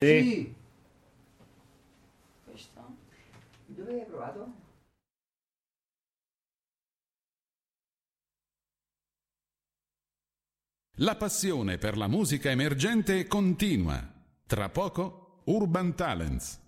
Sì. Questo? Dove hai provato? La passione per la musica emergente continua. Tra poco, Urban Talents.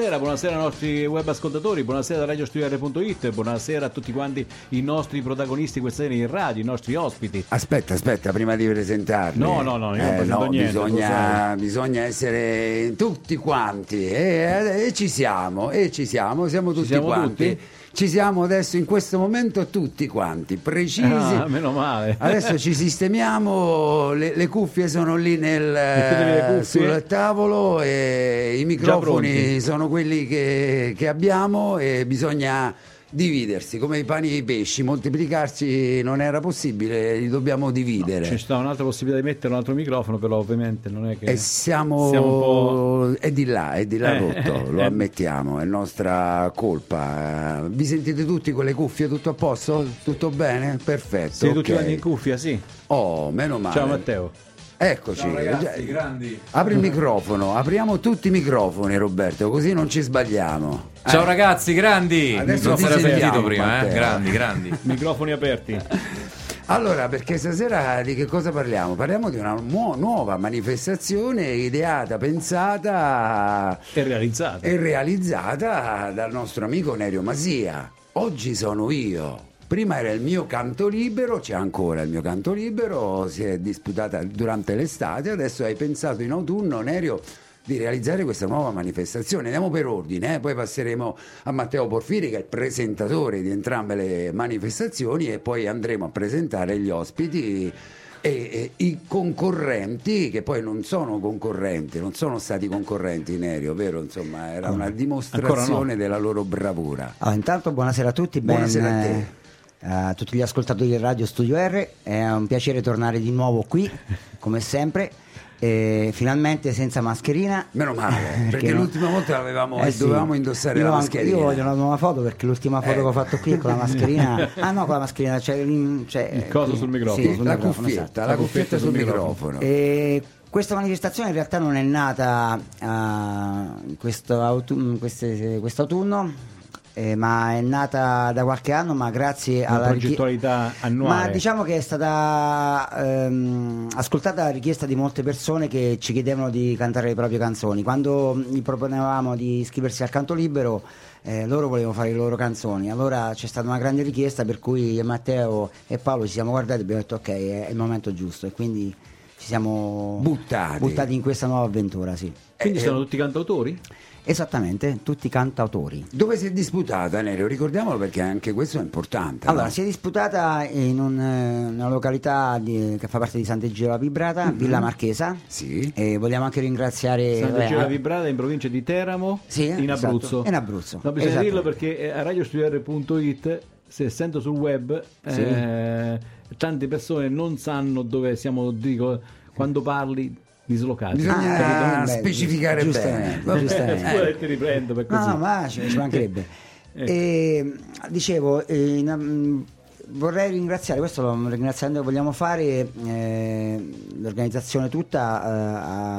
Buonasera, buonasera ai nostri web ascoltatori, buonasera da radiostudiare.it, buonasera a tutti quanti i nostri protagonisti questa sera in radio, i nostri ospiti. Aspetta, aspetta, prima di presentarli. No, no, no, io non presento niente, Bisogna, bisogna essere tutti quanti. E, e ci siamo, e ci siamo, siamo tutti siamo quanti. tutti? Ci siamo adesso in questo momento tutti quanti, precisi. Ah, meno male. Adesso ci sistemiamo, le, le cuffie sono lì nel, sul tavolo e i microfoni sono quelli che, che abbiamo e bisogna dividersi come i pani e i pesci, moltiplicarsi non era possibile, li dobbiamo dividere. Ci sta un'altra possibilità di mettere un altro microfono, però ovviamente non è che... E siamo, Siamo un po'... è di là, è di là Eh, rotto, lo eh. ammettiamo, è nostra colpa. Vi sentite tutti con le cuffie, tutto a posto? Tutto bene? Perfetto. Siete tutti ok. quanti in cuffia, sì. Oh, meno male. Ciao Matteo. Eccoci. Ciao ragazzi, Già- grandi. Apri il microfono, apriamo tutti i microfoni Roberto, così non ci sbagliamo. Ciao Eh, ragazzi, grandi. Adesso non sentiamo, sentito prima, eh? Grandi, grandi. Microfoni aperti. Allora, perché stasera di che cosa parliamo? Parliamo di una mu- nuova manifestazione ideata, pensata E realizzate. e realizzata dal nostro amico Nerio Masia. Oggi sono io. Prima era il mio canto libero, c'è ancora il mio canto libero, si è disputata durante l'estate, adesso hai pensato in autunno, Nerio, di realizzare questa nuova manifestazione. Andiamo per ordine, eh, poi passeremo a Matteo Porfiri che è il presentatore di entrambe le manifestazioni e poi andremo a presentare gli ospiti e, e i concorrenti che poi non sono concorrenti, non sono stati concorrenti Nerio, vero? Insomma, era una dimostrazione della loro bravura. Allora, intanto buonasera a tutti, ben, Buonasera a te. A tutti gli ascoltatori del Radio Studio R, è un piacere tornare di nuovo qui, come sempre, e finalmente senza mascherina. Meno male, perché no- l'ultima volta l'avevamo Eh sì. dovevamo indossare io la mascherina. Io voglio una nuova foto perché l'ultima foto Eh. che ho fatto qui è con la mascherina. ah no, con la mascherina, cioè, mm, cioè, Il coso qui- sul microfono. sì, sul la microfono, cuffietta, esatto. la cuffietta sul microfono. E questa manifestazione in realtà non è nata queste- quest'autunno, eh, ma è nata da qualche anno, ma grazie Una alla progettualità annuale. Ma diciamo che è stata ehm, ascoltata la richiesta di molte persone che ci chiedevano di cantare le proprie canzoni. Quando gli proponevamo di iscriversi al canto libero, eh, loro volevano fare le loro canzoni. Allora c'è stata una grande richiesta per cui Matteo e Paolo ci siamo guardati e abbiamo detto ok, è il momento giusto e quindi ci siamo Buttati. buttati in questa nuova avventura, sì. Quindi Eh, sono eh, tutti cantautori? Esattamente, tutti cantautori. Dove si è disputata Nerio? Ricordiamolo perché anche questo è importante. Allora, no? si è disputata in un, eh, una località di- che fa parte di Sant'Egidio la Vibrata, Villa Marchesa. Sì. E vogliamo anche ringraziare Sant'Egidio vabbè, la Vibrata in provincia di Teramo, Sì, in esatto, Abruzzo. in Abruzzo, No, bisogna esatto. dirlo perché eh, a radiostudiare.it, se essendo sul web, Sì. eh, tante persone non sanno dove siamo, dico, quando parli dislocati. Bisogna Ah, specificare giustamente, bene. giustamente. Scusa che ti riprendo per così. no, ma ci, ci mancherebbe. Ecco. E, dicevo, eh, in- mm, vorrei ringraziare, questo lo ringraziando che vogliamo fare, eh, l'organizzazione tutta eh,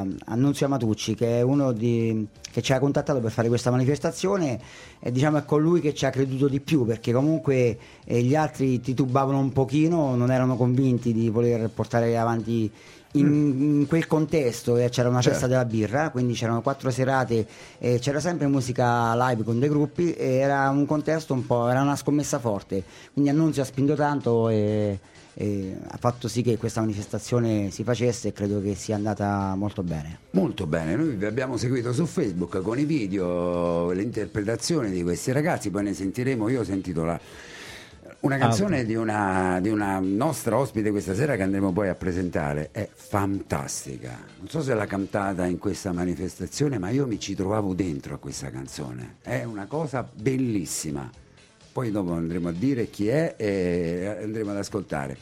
a Annunzio Amatucci, che è uno di- che ci ha contattato per fare questa manifestazione e diciamo è colui che ci ha creduto di più perché comunque eh, gli altri titubavano un pochino, non erano convinti di voler portare avanti in, in quel contesto eh, c'era una Certo. festa della birra, quindi c'erano quattro serate e c'era sempre musica live con dei gruppi e era un contesto un po', era una scommessa forte. Quindi Annunzio ha spinto tanto e, e ha fatto sì che questa manifestazione si facesse e credo che sia andata molto bene. Molto bene, noi vi abbiamo seguito su Facebook con i video, le interpretazioni di questi ragazzi, poi ne sentiremo, io ho sentito la- una canzone di una, di una nostra ospite questa sera che andremo poi a presentare, è fantastica. Non so se l'ha cantata in questa manifestazione, ma io mi ci trovavo dentro a questa canzone, è una cosa bellissima. Poi dopo andremo a dire chi è e andremo ad ascoltare.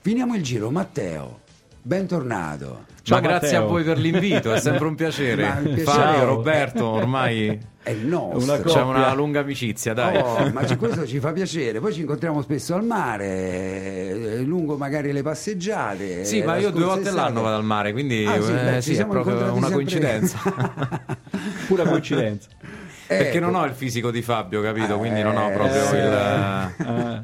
Finiamo il giro, Matteo, bentornato. Ciao, Ma grazie Matteo. a voi per l'invito, è sempre un piacere. Ma piacere. Fabio, Ciao. Roberto, ormai È il nostro. Una c'è una lunga amicizia, dai. Oh, ma ci- questo ci fa piacere. Poi ci incontriamo spesso al mare, eh, lungo magari le passeggiate. Sì, eh, ma io due volte estate. all'anno vado al mare, quindi Ah, sì, eh, beh, sì, ci è proprio una sempre. coincidenza. Pura coincidenza. Perché Ecco. non ho il fisico di Fabio, capito? Eh, Quindi non ho proprio sì. il... Eh,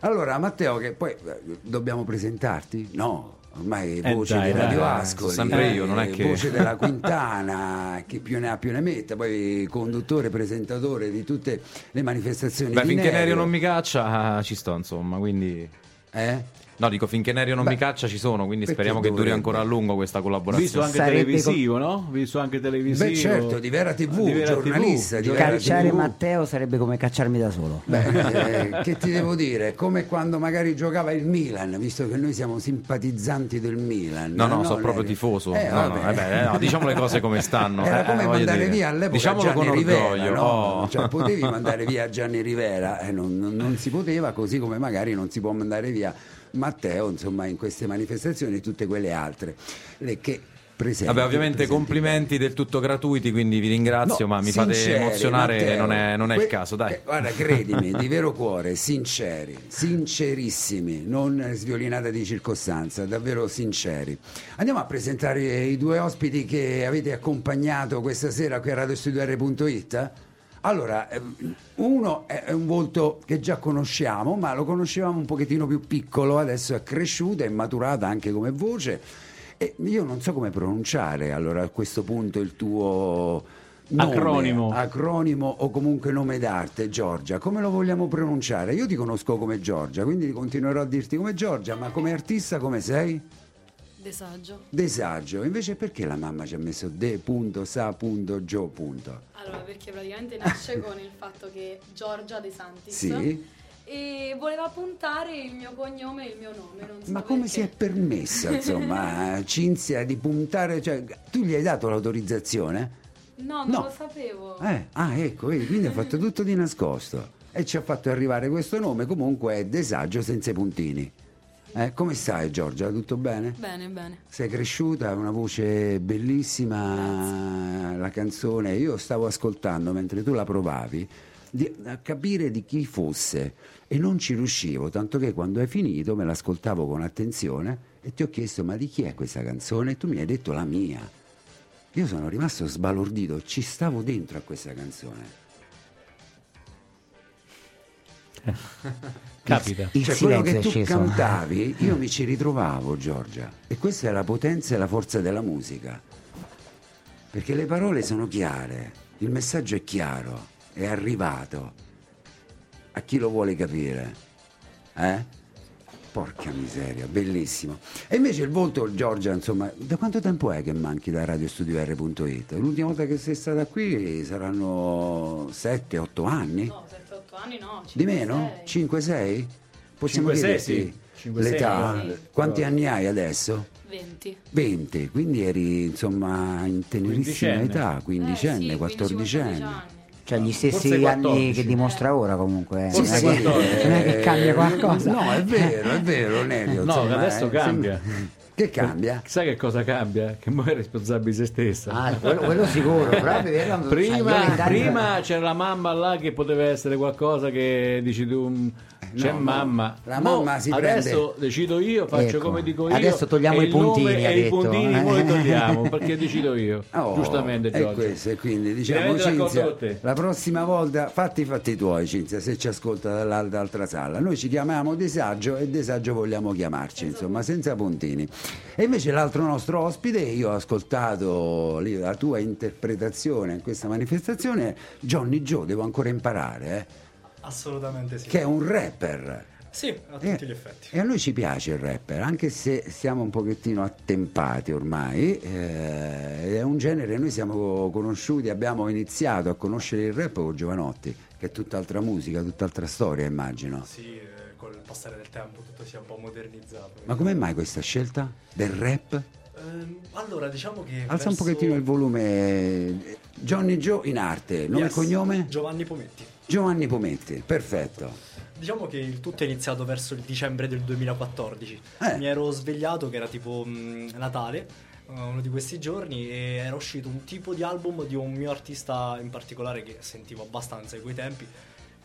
Allora, Matteo, che poi eh, dobbiamo presentarti? No. Ormai Eh, voce dai, di Radio eh, Ascoli, sempre io, non è eh, che- voce della Quintana, chi più ne ha più ne metta, poi conduttore, presentatore di tutte le manifestazioni Beh, finché Nerio Nerio. non mi caccia, ci sto, insomma, quindi... Eh? No, dico, finché Nerio non Beh, mi caccia ci sono, quindi speriamo che duri ancora a lungo questa collaborazione. visto anche Sarebbe televisivo, no? Visto anche televisivo. Beh, certo, di Vera TV, Di Vera giornalista, di Vera Cacciare TV. Matteo sarebbe come cacciarmi da solo. Beh, eh, che ti devo dire? Come quando magari giocava il Milan, visto che noi siamo simpatizzanti del Milan. No, no, no, sono proprio tifoso. Eh, no, no, vabbè. eh eh, no, diciamo le cose come stanno. Era eh, come voglio mandare dire. via all'epoca Diciamolo Gianni con Rivera, orgoglio. no? oh. Cioè, potevi mandare via Gianni Rivera, eh, non, non- non si poteva, così come magari non si può mandare via Matteo, insomma, in queste manifestazioni e tutte quelle altre. Le che presenti, Vabbè, ovviamente presenti complimenti del tutto gratuiti, quindi vi ringrazio, No, ma mi fate sinceri, emozionare, Matteo. non è, non è il Que- caso, dai. eh, guarda, credimi, di vero cuore, sinceri, sincerissimi, non sviolinata di circostanza, davvero sinceri. Andiamo a presentare i due ospiti che avete accompagnato questa sera qui a radiostudiare.it. Allora, ehm, uno è un volto che già conosciamo, ma lo conoscevamo un pochettino più piccolo, adesso è cresciuto, è maturata anche come voce. E io non so come pronunciare allora a questo punto il tuo nome, Acronimo. acronimo o comunque nome d'arte, Giorgia. Come lo vogliamo pronunciare? Io ti conosco come Giorgia, quindi continuerò a dirti come Giorgia, ma come artista come sei? Desaggio. Desagio. Invece perché la mamma ci ha messo de.sa.gio. Allora, perché praticamente nasce con il fatto che Giorgia De Santis Sì. e voleva puntare il mio cognome e il mio nome. Non so Ma come perché. si è permessa, insomma, Cinzia, di puntare? Cioè, tu gli hai dato l'autorizzazione? No, non No. lo sapevo. Eh, ah, ecco, quindi ha fatto tutto di nascosto. E ci ha fatto arrivare questo nome, comunque è Desagio senza i puntini. Eh, come stai Giorgia? Tutto bene? Bene, bene. Sei cresciuta, una voce bellissima, la canzone. Io stavo ascoltando mentre tu la provavi di- a capire di chi fosse e non ci riuscivo, tanto che quando hai finito me l'ascoltavo con attenzione e ti ho chiesto ma di chi è questa canzone? E tu mi hai detto la mia. Io sono rimasto sbalordito, ci stavo dentro a questa canzone. Capita. Il cioè, quello silenzio che tu sceso. cantavi, io mi ci ritrovavo, Giorgia. E questa è la potenza e la forza della musica. Perché le parole sono chiare, il messaggio è chiaro, è arrivato. A chi lo vuole capire? Eh? Porca miseria, bellissimo. E invece il volto, Giorgia, insomma, da quanto tempo è che manchi da radiostudio.it? L'ultima volta che sei stata qui saranno 7-8 anni? No, 7-8 anni no. Di 5, meno? 6. 5-6? Possiamo 5-6 dire sì. 5-6 L'età? sì. Quanti anni hai adesso? 20. 20, quindi eri insomma in tenerissima Quindicenne. età, Eh, quindicenne, sì, 14enne. 15-14 anni. Cioè gli stessi 14. anni che dimostra ora comunque. eh. Forse non, è che, 14. non è che cambia qualcosa. No, è vero, è vero, Nelio. No, insomma, adesso eh, cambia. Che cambia? Sai che cosa cambia? Che poi è responsabile di se stessa. Ah, quello, quello sicuro, però vederla- cioè, io Prima, prima c'era la mamma là che poteva essere qualcosa che dici tu. mm, c'è no, mamma. la Mo mamma si adesso prende- decido io, faccio Ecco, come dico io. adesso togliamo i puntini, E i detto. puntini voi li togliamo perché decido io. Oh, Giustamente, Giorgio. questo, e quindi diciamo Cinzia, la prossima volta fatti i fatti tuoi Cinzia se ci ascolta dall'altra sala noi ci chiamiamo Desagio e Desagio vogliamo chiamarci insomma senza puntini e invece l'altro nostro ospite io ho ascoltato la tua interpretazione in questa manifestazione Johnny Joe devo ancora imparare eh, Assolutamente sì. che è un rapper Sì, a Eh, tutti gli effetti. E a noi ci piace il rapper, anche se siamo un pochettino attempati ormai. eh, è un genere, noi siamo conosciuti, abbiamo iniziato a conoscere il rap con Giovanotti, che è tutt'altra musica, tutt'altra storia, immagino. Sì, passare del tempo tutto si è un po' modernizzato. Ma come mai questa scelta del rap? Ehm, allora, diciamo che. Alza un verso- pochettino il volume. Johnny Joe in arte, nome Yes, e cognome? Giovanni Pometti. Giovanni Pometti, perfetto. Diciamo che il tutto è iniziato verso il dicembre del 2014. Eh. Mi ero svegliato che era tipo mh, Natale, eh, uno di questi giorni, e era uscito un tipo di album di un mio artista in particolare che sentivo abbastanza in quei tempi.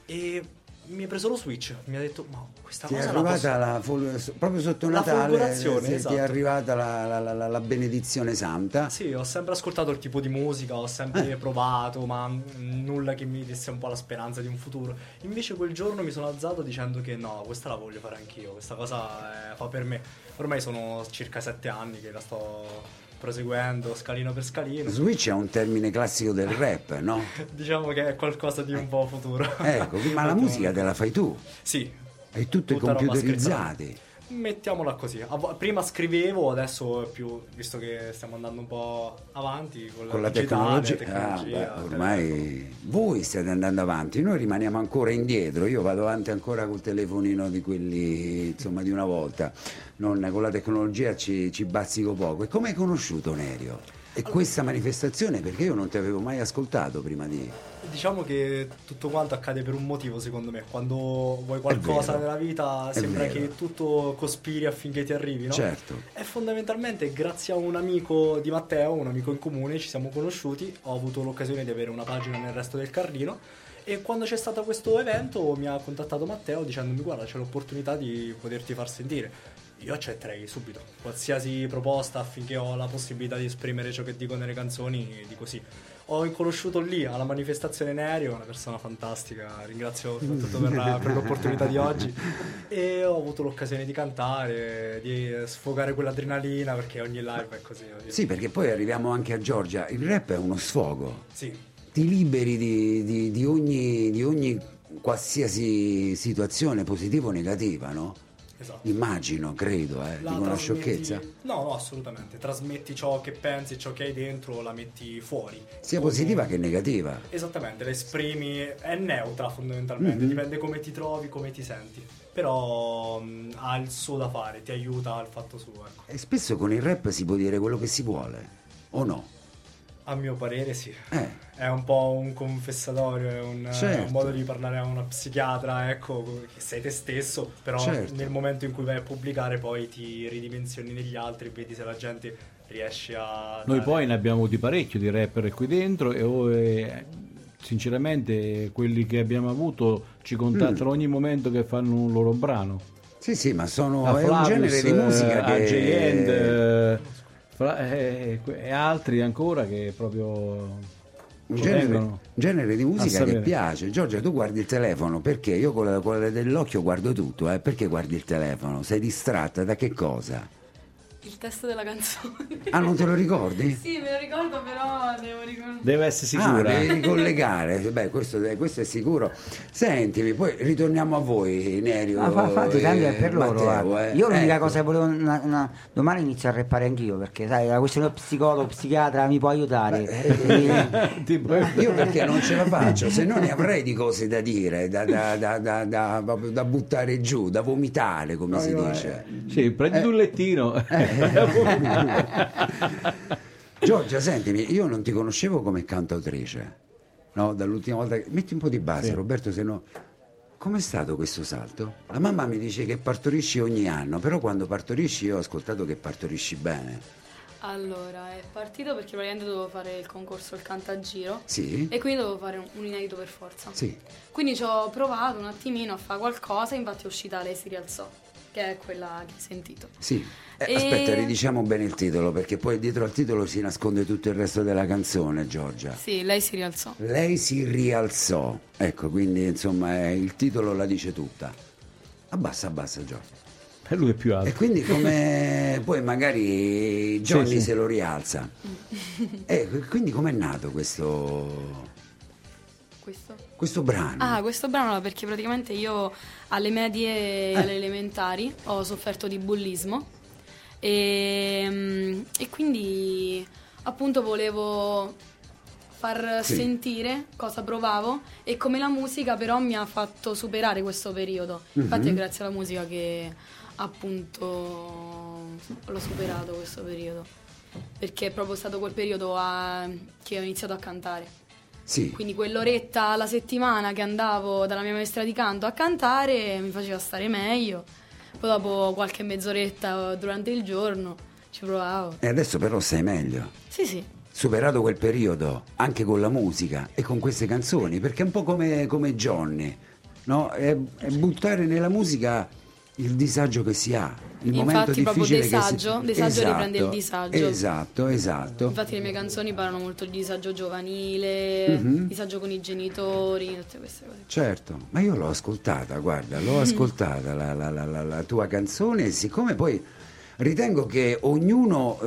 E mi è preso lo switch, mi ha detto, ma questa Ti è cosa la arrivata posso... la fol- proprio sotto La Natale, se ti è esatto. arrivata la, la- la- la benedizione santa. Sì, ho sempre ascoltato il tipo di musica, ho sempre Eh. provato, ma nulla che mi desse un po' la speranza di un futuro. Invece quel giorno mi sono alzato dicendo che no, questa la voglio fare anch'io, questa cosa eh, fa per me. Ormai sono circa sette anni che la sto proseguendo scalino per scalino. Switch è un termine classico del rap, no? Diciamo che è qualcosa di un po' futuro. Ecco, ma la musica te la fai tu, Sì. è tutto computerizzati. Mettiamola così. Prima scrivevo, adesso è più, visto che stiamo andando un po' avanti con la, Con la digitale, tecnologia, tecnologia, Ah, beh, ormai voi state andando avanti, noi rimaniamo ancora indietro. Io vado avanti ancora col telefonino di quelli insomma di una volta. Non, con la tecnologia ci, ci bazzico poco. E come hai conosciuto Nerio? E questa manifestazione perché io non ti avevo mai ascoltato prima di. Diciamo che tutto quanto accade per un motivo, secondo me. Quando vuoi qualcosa nella vita, sembra che tutto cospiri affinché ti arrivi, no? Certo. E fondamentalmente, grazie a un amico di Matteo, un amico in comune, ci siamo conosciuti. Ho avuto l'occasione di avere una pagina nel resto del Carlino. E quando c'è stato questo evento, mi ha contattato Matteo dicendomi: Guarda, c'è l'opportunità di poterti far sentire. Io accetterei subito qualsiasi proposta affinché ho la possibilità di esprimere ciò che dico nelle canzoni, dico sì. Ho conosciuto lì alla manifestazione in aereo una persona fantastica, ringrazio soprattutto per, la- per l'opportunità di oggi e ho avuto l'occasione di cantare, di sfogare quell'adrenalina perché ogni live è così. Sì, perché poi arriviamo anche a Giorgia. Il rap è uno sfogo. Sì, ti liberi di, di- di ogni, di ogni qualsiasi situazione positiva o negativa, no? Esatto. Immagino, credo, eh, La dico una sciocchezza. No, no, assolutamente. Trasmetti ciò che pensi, ciò che hai dentro, la metti fuori. Sia Come- positiva che negativa. Esattamente, la esprimi, è neutra fondamentalmente, Mhm. dipende come ti trovi, come ti senti. Però mh, ha il suo da fare, ti aiuta al fatto suo, ecco. E spesso con il rap si può dire quello che si vuole, o no? A mio parere sì. Eh, È un po' un confessatorio, è un, Certo. un modo di parlare a una psichiatra, ecco, che sei te stesso, però Certo. nel momento in cui vai a pubblicare poi ti ridimensioni negli altri, vedi se la gente riesce a... Noi dare- poi ne abbiamo avuti parecchio di rapper qui dentro e oh, eh, sinceramente quelli che abbiamo avuto ci contattano Mm. ogni momento che fanno un loro brano. sì, sì, ma sono, A è un Flavius, genere di musica eh, a che... J-End, eh, Fra- eh, e altri ancora che proprio Un genere, genere di musica che piace. Giorgia, tu guardi il telefono perché? Io con la, con la dell'occhio guardo tutto, eh. Perché guardi il telefono? Sei distratta da che cosa? Il testo della canzone. Ah, non te lo ricordi? sì, me lo ricordo, però devo ricordare. Deve essere Ah, sicura. devi ricollegare, beh, questo, eh, questo è sicuro. Sentimi, poi ritorniamo a voi, Nerio. Ma fa, infatti, e tanto è per loro. Matteo, eh. Io l'unica Ecco. cosa che volevo. una- una- domani inizio a rappare anch'io perché, sai, la questione dello psicologo, psichiatra mi può aiutare. E- Tipo- Io perché non ce la faccio, se no ne avrei di cose da dire, da, da- da- da- da- proprio da buttare giù, da vomitare, come si dice. Sì, prendi Eh. un lettino. Giorgia, sentimi, io non ti conoscevo come cantautrice, no? Dall'ultima volta che... Metti un po' di base, Sì. Roberto, se no... Com'è stato questo salto? La mamma mi dice che partorisci ogni anno, però quando partorisci io ho ascoltato che partorisci bene. Allora, è partito perché praticamente dovevo fare il concorso il cantagiro Sì? e quindi dovevo fare un, un inedito per forza. Sì. Quindi ci ho provato un attimino a fare qualcosa, infatti è uscita Lei si rialzò, che è quella che hai sentito. Sì. Eh, E- Aspetta, ridiciamo bene il titolo, perché poi dietro al titolo si nasconde tutto il resto della canzone, Giorgia. Sì, Lei si rialzò. Lei si rialzò. Ecco, quindi insomma eh, il titolo la dice tutta. Abbassa, abbassa, Giorgia. E lui è più E alto. quindi come poi magari Johnny Sì, sì. se lo rialza. E quindi com'è nato questo, Questo? questo brano? Ah, questo brano perché praticamente io alle medie e alle elementari ho sofferto di bullismo e, mm, e quindi appunto volevo far Sì. sentire cosa provavo e come la musica però mi ha fatto superare questo periodo. Infatti Mhm. è grazie alla musica che appunto l'ho superato questo periodo. Perché è proprio stato quel periodo a- che ho iniziato a cantare. Sì. Quindi quell'oretta alla settimana che andavo dalla mia maestra di canto a cantare mi faceva stare meglio. Poi dopo qualche mezz'oretta durante il giorno ci provavo. E adesso però stai meglio. Sì, sì. Superato quel periodo anche con la musica e con queste canzoni, perché è un po' come, come Johnny, no? È, è buttare nella musica il disagio che si ha, il Infatti, momento proprio difficile disagio, si... disagio riprende il disagio. Esatto, esatto. Infatti le mie canzoni parlano molto di disagio giovanile, Mhm. disagio con i genitori, tutte queste cose. Certo, ma io l'ho ascoltata, guarda, l'ho ascoltata la, la- la- la- tua canzone e siccome poi ritengo che ognuno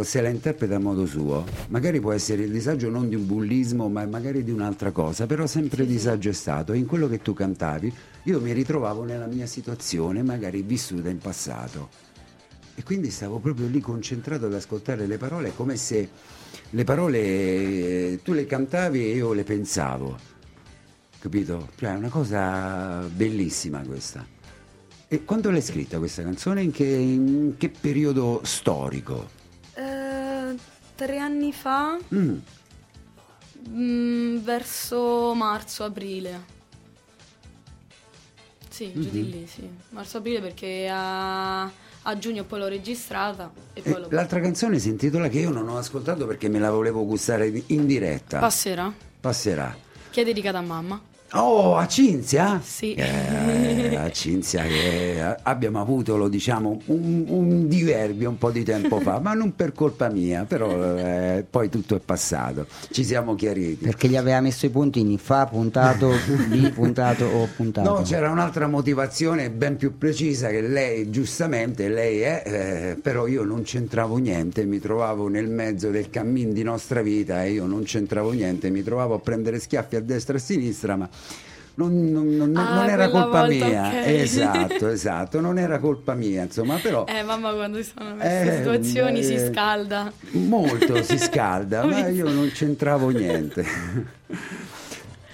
eh, se la interpreta a modo suo, magari può essere il disagio non di un bullismo ma magari di un'altra cosa, però sempre disagio è stato in quello che tu cantavi io mi ritrovavo nella mia situazione magari vissuta in passato e quindi stavo proprio lì concentrato ad ascoltare le parole come se le parole eh, tu le cantavi e io le pensavo capito? Cioè è una cosa bellissima questa. E quando l'hai scritta questa canzone? In che, in che periodo storico? Eh, tre anni fa, Mm, mm, verso marzo-aprile. Sì, giù Mhm. di lì, sì. Marzo-aprile perché a, a giugno poi l'ho registrata e poi e l'ho... l'altra canzone si intitola che io non ho ascoltato perché me la volevo gustare in diretta. Passerà, Passerà. che è dedicata a mamma. Oh, a Cinzia? Sì. Eh, a Cinzia che abbiamo avuto, lo diciamo, un, un diverbio un po' di tempo fa, ma non per colpa mia, però eh, poi tutto è passato, ci siamo chiariti. Perché gli aveva messo i puntini fa, puntato, B, puntato o puntato. No, c'era un'altra motivazione ben più precisa che lei, giustamente, lei è, eh, però io non c'entravo niente, mi trovavo nel mezzo del cammin di nostra vita e io non c'entravo niente, mi trovavo a prendere schiaffi a destra e a sinistra, ma non, non- non- Ah, non era colpa volta, mia. ok. Esatto, esatto, non era colpa mia, insomma, però... Eh, mamma quando si sono queste Eh, situazioni si eh, scalda. Molto si scalda, ma io non c'entravo niente.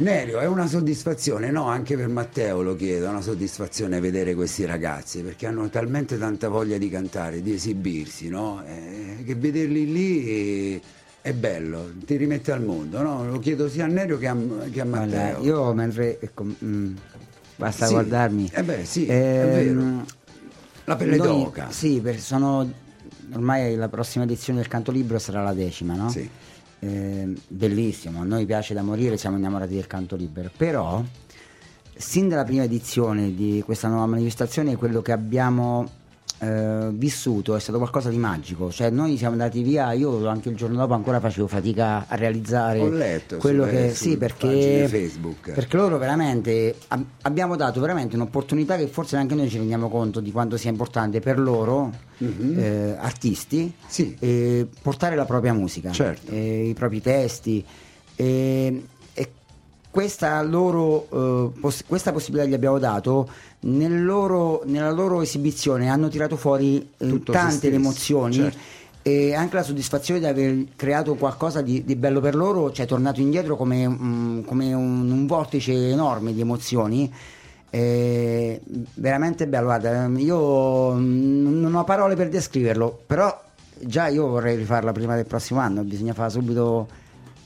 Nerio, è una soddisfazione, no? Anche per Matteo lo chiedo, è una soddisfazione vedere questi ragazzi perché hanno talmente tanta voglia di cantare, di esibirsi, no? Eh, che vederli lì eh, è bello, ti rimette al mondo, no? Lo chiedo sia a Nerio che a, che a Matteo. io mentre ecco, mm, basta Sì. guardarmi. Eh beh, sì, Ehm. La pelle noi- d'oca. Sì, perché sono ormai la prossima edizione del canto libro sarà la decima, no? Sì. Ehm, bellissimo, a noi piace da morire, siamo innamorati del canto libero, però sin dalla prima edizione di questa nuova manifestazione quello che abbiamo eh, vissuto è stato qualcosa di magico, cioè noi siamo andati via, io anche il giorno dopo ancora facevo fatica a realizzare letto quello su- che sì perché, Facebook. perché loro veramente ab- abbiamo dato veramente un'opportunità che forse neanche noi ci rendiamo conto di quanto sia importante per loro eh, artisti. Sì. eh, portare la propria musica, Certo. eh, i propri testi e questa, loro, eh, poss- questa possibilità gli abbiamo dato nel loro- nella loro esibizione hanno tirato fuori eh, tante emozioni certo. e anche la soddisfazione di aver creato qualcosa di, di bello per loro, cioè tornato indietro come, mm, come un, un vortice enorme di emozioni. eh, veramente bello, guarda, io mm, non ho parole per descriverlo, però già io vorrei rifarla prima del prossimo anno, bisogna fare subito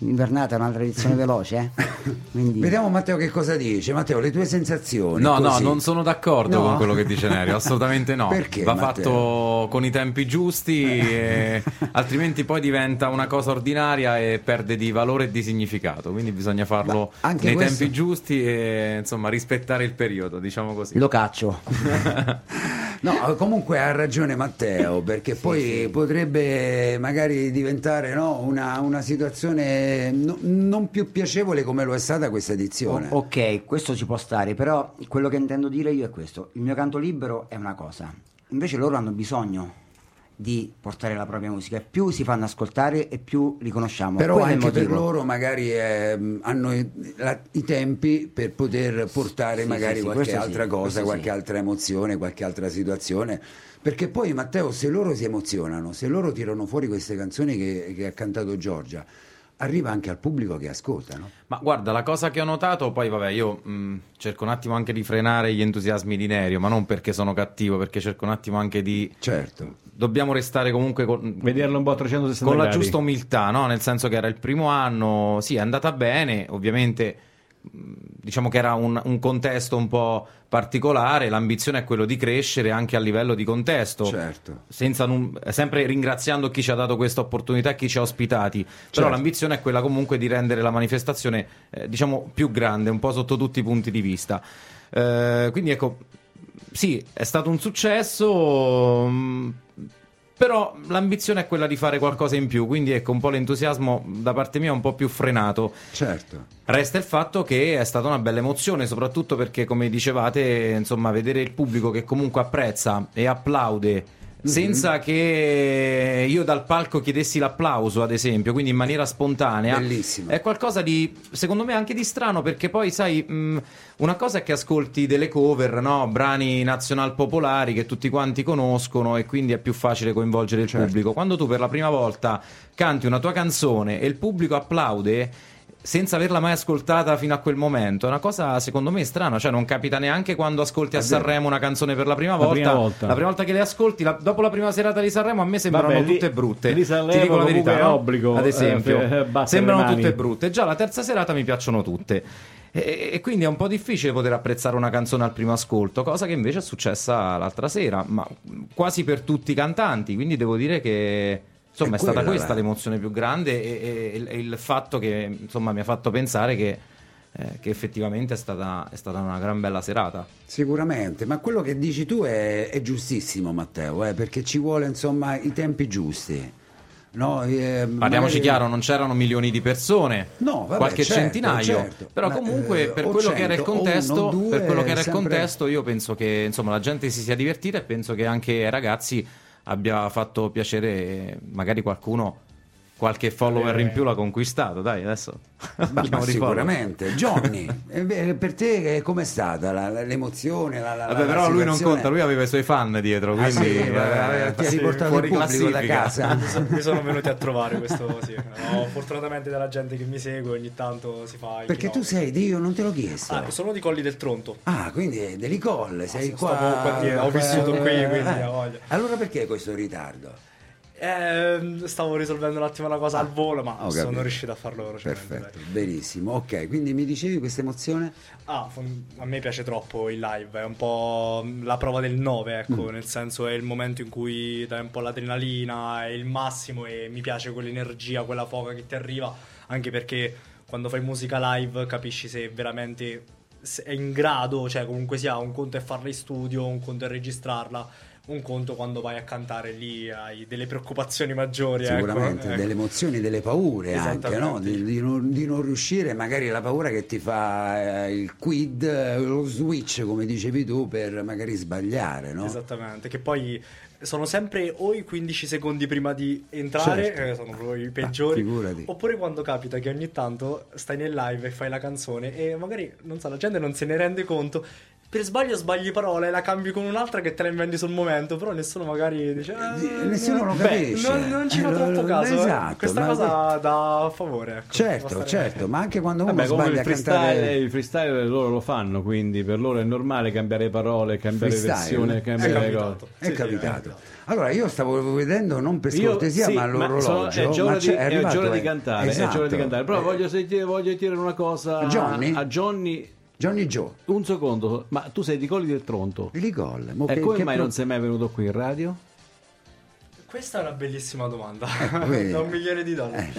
invernata è una tradizione veloce, eh? Quindi... Vediamo Matteo che cosa dice. Matteo, le tue sensazioni. No, no, così. non sono d'accordo No? con quello che dice Nerio, assolutamente no. Perché, Va Matteo? fatto con i tempi giusti, e altrimenti poi diventa una cosa ordinaria e perde di valore e di significato. Quindi bisogna farlo nei questo- tempi giusti e insomma rispettare il periodo, diciamo così. Lo caccio. No, comunque ha ragione Matteo, perché poi potrebbe magari diventare no, una, una situazione no- non più piacevole come lo è stata questa edizione. O- ok, questo ci può stare, però quello che intendo dire io è questo. Il mio canto libero è una cosa, invece loro hanno bisogno di portare la propria musica. Più si fanno ascoltare e più li conosciamo. Però Quello è anche per loro magari ehm, hanno i, la- i tempi per poter portare Sì, magari sì, qualche questo sì, altra cosa, qualche altra emozione, qualche altra situazione. Perché poi Matteo, se loro si emozionano, se loro tirano fuori queste canzoni che, che ha cantato Giorgia, arriva anche al pubblico che ascolta, no? Ma guarda, la cosa che ho notato, poi vabbè, io mh, cerco un attimo anche di frenare gli entusiasmi di Nerio, ma non perché sono cattivo, perché cerco un attimo anche di... Certo. Dobbiamo restare comunque con, Vederlo un po' a 360 con la gradi. giusta umiltà, no? Nel senso che era il primo anno, sì, è andata bene, ovviamente diciamo che era un, un contesto un po' particolare, l'ambizione è quello di crescere anche a livello di contesto. Certo. Senza num- sempre ringraziando chi ci ha dato questa opportunità e chi ci ha ospitati. Però Certo. l'ambizione è quella comunque di rendere la manifestazione, eh, diciamo, più grande, un po' sotto tutti i punti di vista. Eh, quindi ecco, sì, è stato un successo. Però l'ambizione è quella di fare qualcosa in più, quindi ecco un po' l'entusiasmo da parte mia è un po' più frenato. Certo. Resta il fatto che è stata una bella emozione, soprattutto perché, come dicevate, insomma, vedere il pubblico che comunque apprezza e applaude senza che io dal palco chiedessi l'applauso, ad esempio, quindi in maniera spontanea. Bellissimo. È qualcosa di, secondo me, anche di strano, perché poi, sai, mh, una cosa è che ascolti delle cover, no? brani nazional popolari che tutti quanti conoscono e quindi è più facile coinvolgere il pubblico. Quando tu per la prima volta canti una tua canzone e il pubblico applaude senza averla mai ascoltata fino a quel momento, è una cosa secondo me strana, cioè non capita neanche quando ascolti a Sanremo una canzone per la prima La volta. prima volta. La prima volta che le ascolti, la- dopo la prima serata di Sanremo a me sembrano Vabbè, lì- tutte brutte. lì Sanremo Ti dico la verità, no? obbligo, ad esempio, eh, per battere sembrano tutte brutte. Già la terza serata mi piacciono tutte. E, e quindi è un po' difficile poter apprezzare una canzone al primo ascolto, cosa che invece è successa l'altra sera, ma quasi per tutti i cantanti. Quindi devo dire che insomma È è, stata questa l'emozione più grande e, e- e il fatto che insomma mi ha fatto pensare che, eh, che effettivamente è stata, è stata una gran bella serata. Sicuramente, ma quello che dici tu è, è giustissimo Matteo, eh, perché ci vuole insomma i tempi giusti. No, eh, Parliamoci magari- chiaro, non c'erano milioni di persone, No, vabbè, qualche certo, centinaio, certo. però Ma, comunque eh, per quello che era il 100, o contesto, due, per quello che era il sempre- contesto, io penso che insomma la gente si sia divertita e penso che anche ai ragazzi abbia fatto piacere eh, magari qualcuno qualche follower in più l'ha conquistato, dai, adesso Ma, ma sicuramente. Johnny, eh, per te eh, com'è stata la- la- l'emozione? La, Vabbè, però lui non conta, lui aveva i suoi fan dietro, Ah, quindi sì, eh, ti ha riportato fuori il pubblico da casa. Mi sono venuti a trovare questo sì. Ho fortunatamente della gente che mi segue, ogni tanto si fa Perché tu sei di io, non te l'ho chiesto. Ah, sono di Colli del Tronto. Ah, quindi è dell'Icolle, sei sì, qua. qua ho vissuto qui, quindi Eh, ho voglia. Allora perché questo ritardo? Eh, stavo risolvendo un attimo una cosa al volo, ma Ho sono capito. riuscito a farlo velocemente. Perfetto, dai. benissimo. Ok, quindi mi dicevi questa emozione? Ah, a me piace troppo il live, è un po' la prova del 9, ecco, Mm. nel senso è il momento in cui dai un po' l'adrenalina, è il massimo e mi piace quell'energia, quella foga che ti arriva, anche perché quando fai musica live capisci se veramente è in grado, cioè comunque sia, un conto è farla in studio, un conto è registrarla, un conto quando vai a cantare lì hai delle preoccupazioni maggiori. ecco, Sicuramente, ecco. delle emozioni, delle paure anche, no? Di, di non, di non riuscire, magari la paura che ti fa eh, il quid, eh, lo switch, come dicevi tu, per magari sbagliare, no? Esattamente, che poi sono sempre o i 15 secondi prima di entrare, Certo. che sono proprio i peggiori, figurati. oppure quando capita che ogni tanto stai nel live e fai la canzone e magari, non so, la gente non se ne rende conto per sbaglio sbagli parole, la cambi con un'altra che te la inventi sul momento, però nessuno magari dice... "Eh, Nessuno lo beh, capisce. Non, non ci fa Eh, troppo caso. eh. esatto, Questa cosa dà favore. Ecco, Certo, certo, ma anche quando uno Vabbè, come sbaglia il a freestyle, cantare il freestyle loro lo fanno, quindi per loro è normale cambiare parole, cambiare freestyle, versione, è cambiare capitato. cose. È Sì, sì, capitato. Allora, io stavo vedendo non per scortesia, sì, ma sono- l'orologio. è ma di, c'è- è ora di eh. cantare, è già ora di Esatto. cantare. Però Eh, voglio sentire, voglio dire una cosa A Johnny? a Johnny. Johnny Joe, Un secondo, ma tu sei di Colli del Tronto. Billy Gol. mo E che- come che mai pro- non sei mai venuto qui in radio? Questa è una bellissima domanda. vedi. da un milione di dollari.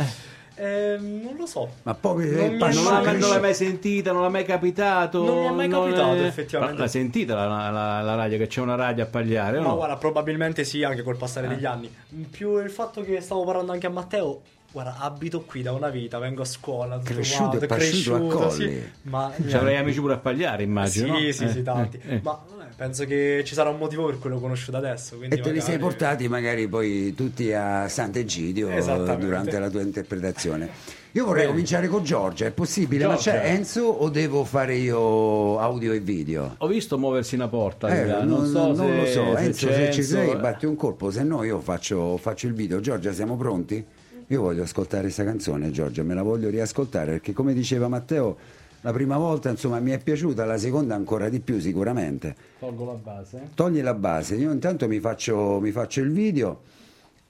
Ehm, non lo so. Ma poi Non eh, Non, non cresci- l'hai mai sentita, non l'hai mai capitato? Non mi è mai non capitato, è- effettivamente. L'hai sentita la, la- la radio, che c'è una radio a Pagliare? o Ma no? guarda, probabilmente sì, anche col Eh. passare degli anni. Più il fatto che stavo parlando anche a Matteo. Guarda, abito qui da una vita, vengo a scuola, tutto Cresciuto quanto, e cresciuto, Colli. sì, ma Ci avrai amici pure a Pagliare, immagino. Sì, no? sì, Eh, sì, tanti. eh, eh. Ma vabbè, penso che ci sarà un motivo per cui l'ho conosciuto adesso. E te li sei magari- portati magari poi tutti a Sant'Egidio Esattamente. durante la tua interpretazione. Io vorrei Bene. cominciare con Giorgia, è possibile? Ma Giorgia. c'è Enzo o devo fare io audio e video? Ho visto muoversi una porta, Eh, non, non, so non se, lo so, se Enzo se ci sei eh. batti un colpo, se no io faccio, faccio il video. Giorgia siamo pronti? Io voglio ascoltare questa canzone Giorgia, me la voglio riascoltare perché come diceva Matteo la prima volta insomma mi è piaciuta, la seconda ancora di più sicuramente. Tolgo la base. Togli la base, io intanto mi faccio, mi faccio il video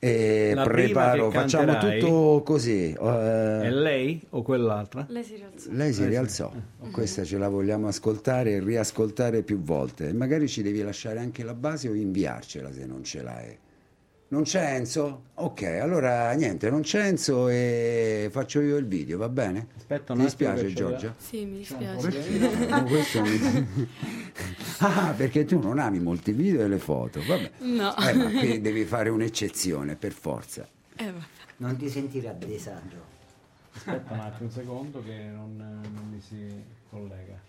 e La preparo, facciamo tutto così. È eh, lei o quell'altra? Lei si rialzò. lei si rialzò, questa ce la vogliamo ascoltare e riascoltare più volte. Magari ci devi lasciare anche la base o inviarcela se non ce l'hai. Non c'è Enzo? Ok, allora niente, non c'è Enzo e faccio io il video, va bene? Aspetta un Ti attimo dispiace Giorgia? Sì, mi dispiace. Mi- ah, perché tu non ami molti video e le foto, vabbè. No. Eh, ma qui devi fare un'eccezione, per forza. Eh, vabbè. Non ti sentire a disagio. Aspetta un attimo, un secondo che non, non mi si collega.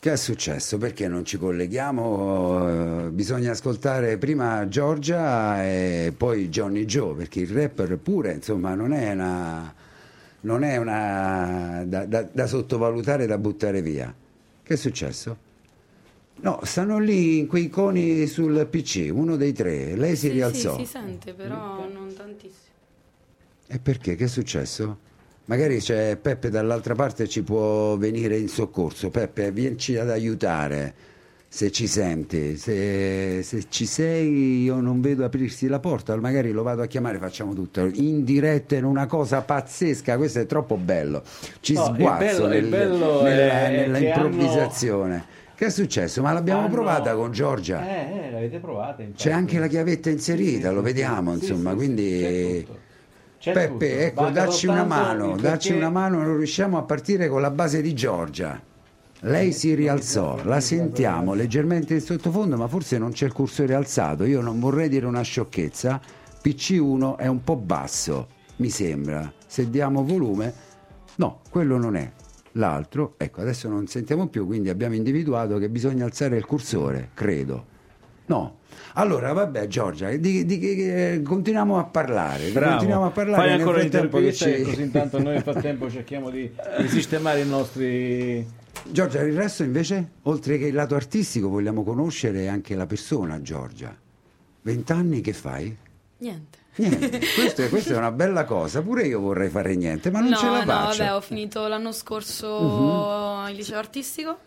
Che è successo? Perché non ci colleghiamo? Eh, bisogna ascoltare prima Giorgia e poi Johnny Joe, perché il rapper pure, insomma, non è una, non è una da, da- da sottovalutare, da buttare via. Che è successo? No, stanno lì in quei coni sul PC, uno dei tre. Lei si Sì, rialzò. Sì, si sente, però non tantissimo. E perché? Che è successo? Magari c'è Peppe dall'altra parte ci può venire in soccorso. Peppe, vienici ad aiutare se ci senti. Se, se ci sei, io non vedo aprirsi la porta. Magari lo vado a chiamare, facciamo tutto in diretta in una cosa pazzesca. Questo è troppo bello. Ci No, sguazzo bello- nel- bello nella, è nella che improvvisazione. Che è successo? Ma l'abbiamo Hanno- provata con Giorgia. Eh, eh, l'avete provata. infatti. C'è anche la chiavetta inserita, lo vediamo, Sì, insomma, sì, sì, quindi... Peppe, tutto. ecco, Basta dacci una mano, il dacci perché- una mano, non riusciamo a partire con la base di Giorgia. Lei si rialzò, la sentiamo leggermente in sottofondo, ma forse non c'è il cursore alzato. Io non vorrei dire una sciocchezza. PC1 è un po' basso, mi sembra. Se diamo volume, no, quello non è. L'altro, ecco, adesso non sentiamo più, quindi abbiamo individuato che bisogna alzare il cursore, credo. No. Allora, vabbè, Giorgia, di, di- eh, continuiamo a parlare. Bravo. Continuiamo a parlare. Fai nel ancora frattempo che l'intervista ci- così intanto noi nel frattempo cerchiamo di, di sistemare i nostri... Giorgia, il resto invece, oltre che il lato artistico, vogliamo conoscere anche la persona, Giorgia. Vent'anni che fai? Niente. Niente, Questo è- questa è una bella cosa. Pure io vorrei fare niente, ma non no, ce la no, faccio. vabbè, ho finito l'anno scorso Mhm. al liceo artistico.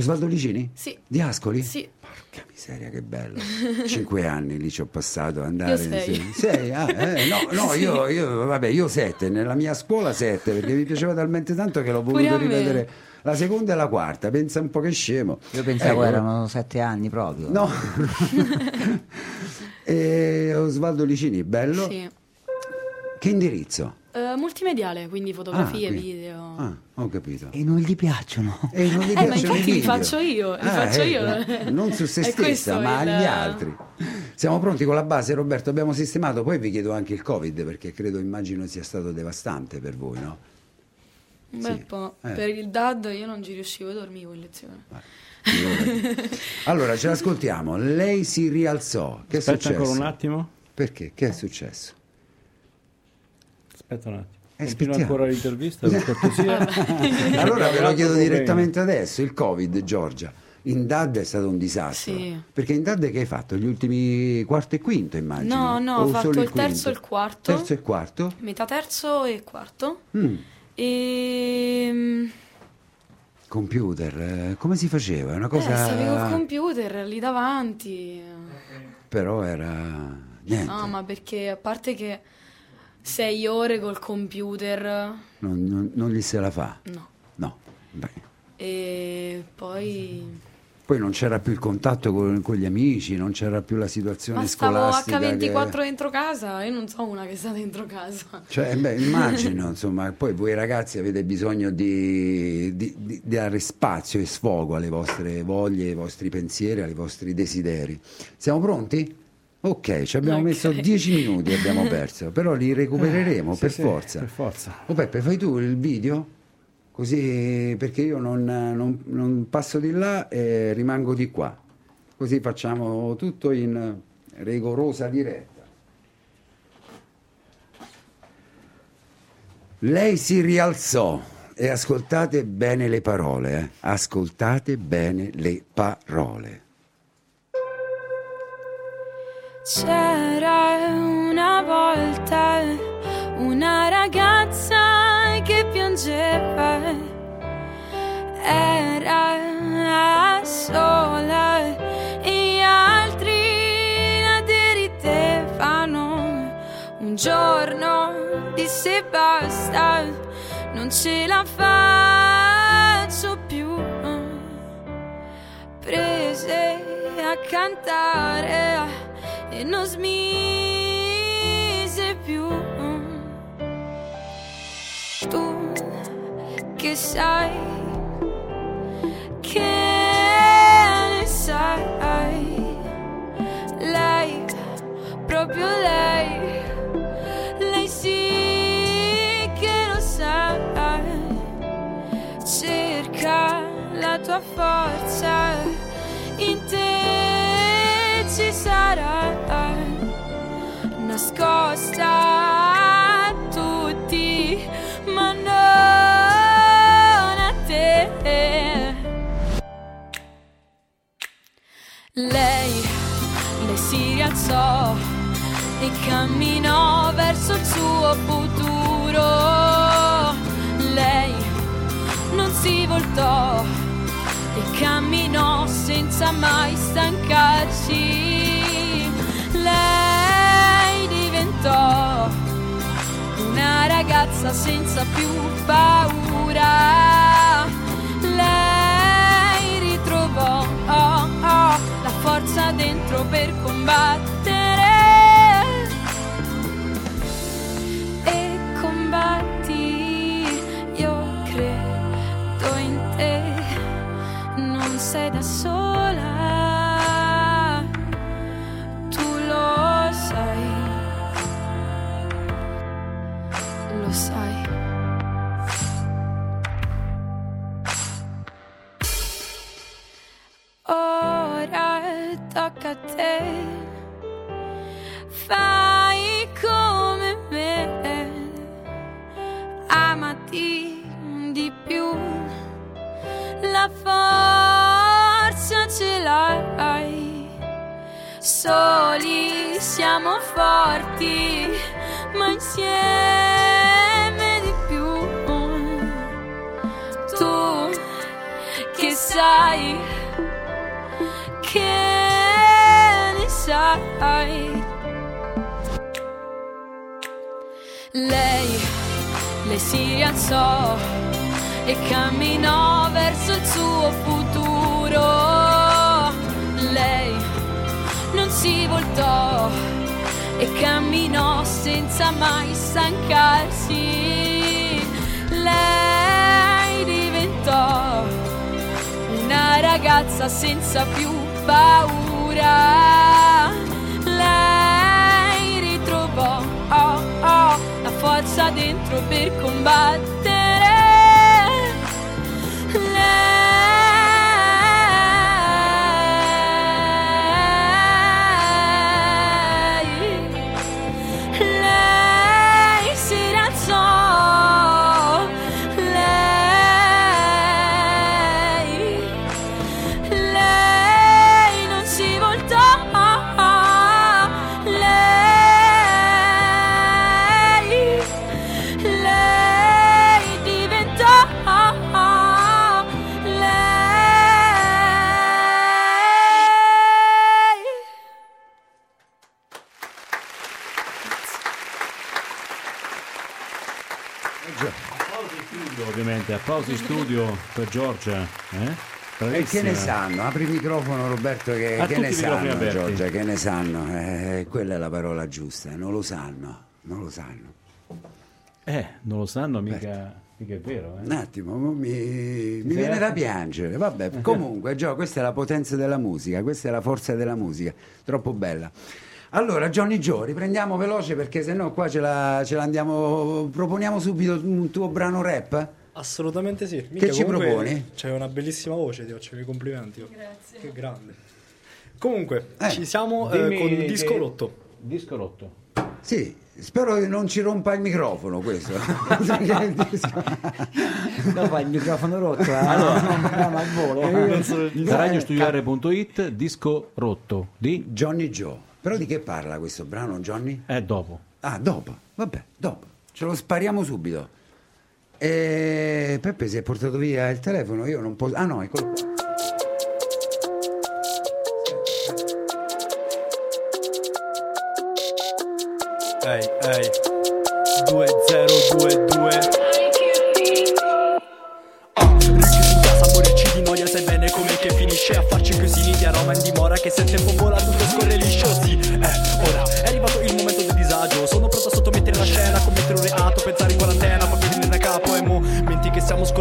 Osvaldo Licini? Sì. Di Ascoli? Sì. Porca miseria, che bello. Cinque anni lì ci ho passato andare. Io sei. sì. Sei? Ah, eh, no, no, io, io, vabbè, io sette, nella mia scuola sette, perché mi piaceva talmente tanto che l'ho voluto rivedere la seconda e la quarta. Pensa un po' che scemo. Io pensavo Ecco, erano sette anni proprio. No. e Osvaldo Licini, bello. Sì. Che indirizzo? Eh, multimediale, quindi fotografie, Ah, video. Ah, ho capito. E non gli piacciono. E non gli Eh, ma piacciono i infatti li faccio io, li Ah, faccio io. eh, non su se È stessa, ma il- agli altri. Siamo pronti con la base, Roberto? Abbiamo sistemato. Poi vi chiedo anche il Covid, perché credo, immagino sia stato devastante per voi, no? Un bel Sì. po'. Eh. Per il DAD io non ci riuscivo, dormivo in lezione. Allora, ce l'ascoltiamo. Lei si rialzò. Che è Aspetta successo? ancora un attimo. Perché? Che è successo? Aspetta un attimo. Continua aspettiamo. ancora l'intervista, per cortesia. allora ve lo chiedo direttamente adesso, il Covid, Giorgia. In DAD è stato un disastro. Sì. Perché in DAD che hai fatto? Gli ultimi quarto e quinto, immagino? No, no, ho fatto solo il terzo e il quarto. Terzo e quarto? Metà terzo e quarto. Mm. E... Computer, eh, come si faceva? È Una Eh, cosa... stavi col computer lì davanti. Però era... Niente, No, ma perché a parte che sei ore col computer, non, non- non gli se la fa. no. No. Beh. E poi... Poi non c'era più il contatto con, con gli amici, non c'era più la situazione Ma scolastica. H24 che- dentro casa, io non so una che sta dentro casa. Cioè, beh, immagino, insomma, poi voi ragazzi avete bisogno di, di- di- di dare spazio e sfogo alle vostre voglie, ai vostri pensieri, ai vostri desideri. Siamo pronti? Ok, ci abbiamo Ok. messo 10 minuti, abbiamo perso, però li recupereremo Sì, per sì, forza. Per forza. Oh Peppe, fai tu il video? Così, perché io non, non- non passo di là e rimango di qua. Così facciamo tutto in rigorosa diretta. Lei si rialzò e ascoltate bene le parole, eh. ascoltate bene le parole. C'era una volta una ragazza che piangeva, era sola e altri la deridevano. Un giorno disse basta, non ce la faccio più prese a cantare e non smise più. Tu che sai, che ne sai, lei, proprio lei, lei sì che lo sa cerca la tua forza, in te ci sarà, nascosta a tutti, ma non a te. Lei, lei si rialzò e camminò verso il suo futuro. Lei non si voltò e camminò senza mai stancarsi. Lei diventò una ragazza senza più paura. Lei ritrovò oh, oh, la forza dentro per combattere senza mai stancarsi. Lei diventò una ragazza senza più paura. Lei ritrovò oh, oh, la forza dentro per combattere. Applausi in studio per Giorgia. Eh? E che ne sanno? Apri il microfono Roberto, che, che ne sanno. Giorgia, che ne sanno? Eh, quella è la parola giusta, non lo sanno, non lo sanno. Eh, non lo sanno, mica, mica è vero. eh. Un attimo, mo mi, mi viene da attimo? piangere. Vabbè, comunque, Gio, questa è la potenza della musica, questa è la forza della musica, troppo bella. Allora, Johnny Joe, riprendiamo veloce perché sennò qua ce la, ce la andiamo. Proponiamo subito un tuo brano rap? Assolutamente sì. Mica, ci comunque, proponi? C'hai una bellissima voce, ti faccio i miei complimenti. Grazie. Che grande. Comunque, Eh, ci siamo eh, con che- Disco Rotto. Disco rotto. Sì, spero che non ci rompa il microfono questo. No, fa il microfono rotto, eh. allora, non andiamo al volo. Radiostudiare.it, disco rotto. Di? Johnny Joe. Però di che parla questo brano, Johnny? È dopo. Ah, dopo, vabbè, dopo. Ce lo spariamo subito. E Peppe si è portato via il telefono, io non posso... Ah no, eccolo qua. Ehi, ehi. 2022. Ah, rinchiusi in casa morirci di noia Sai bene com'è che finisce a farci chiusini di aroma in dimora Che se il tempo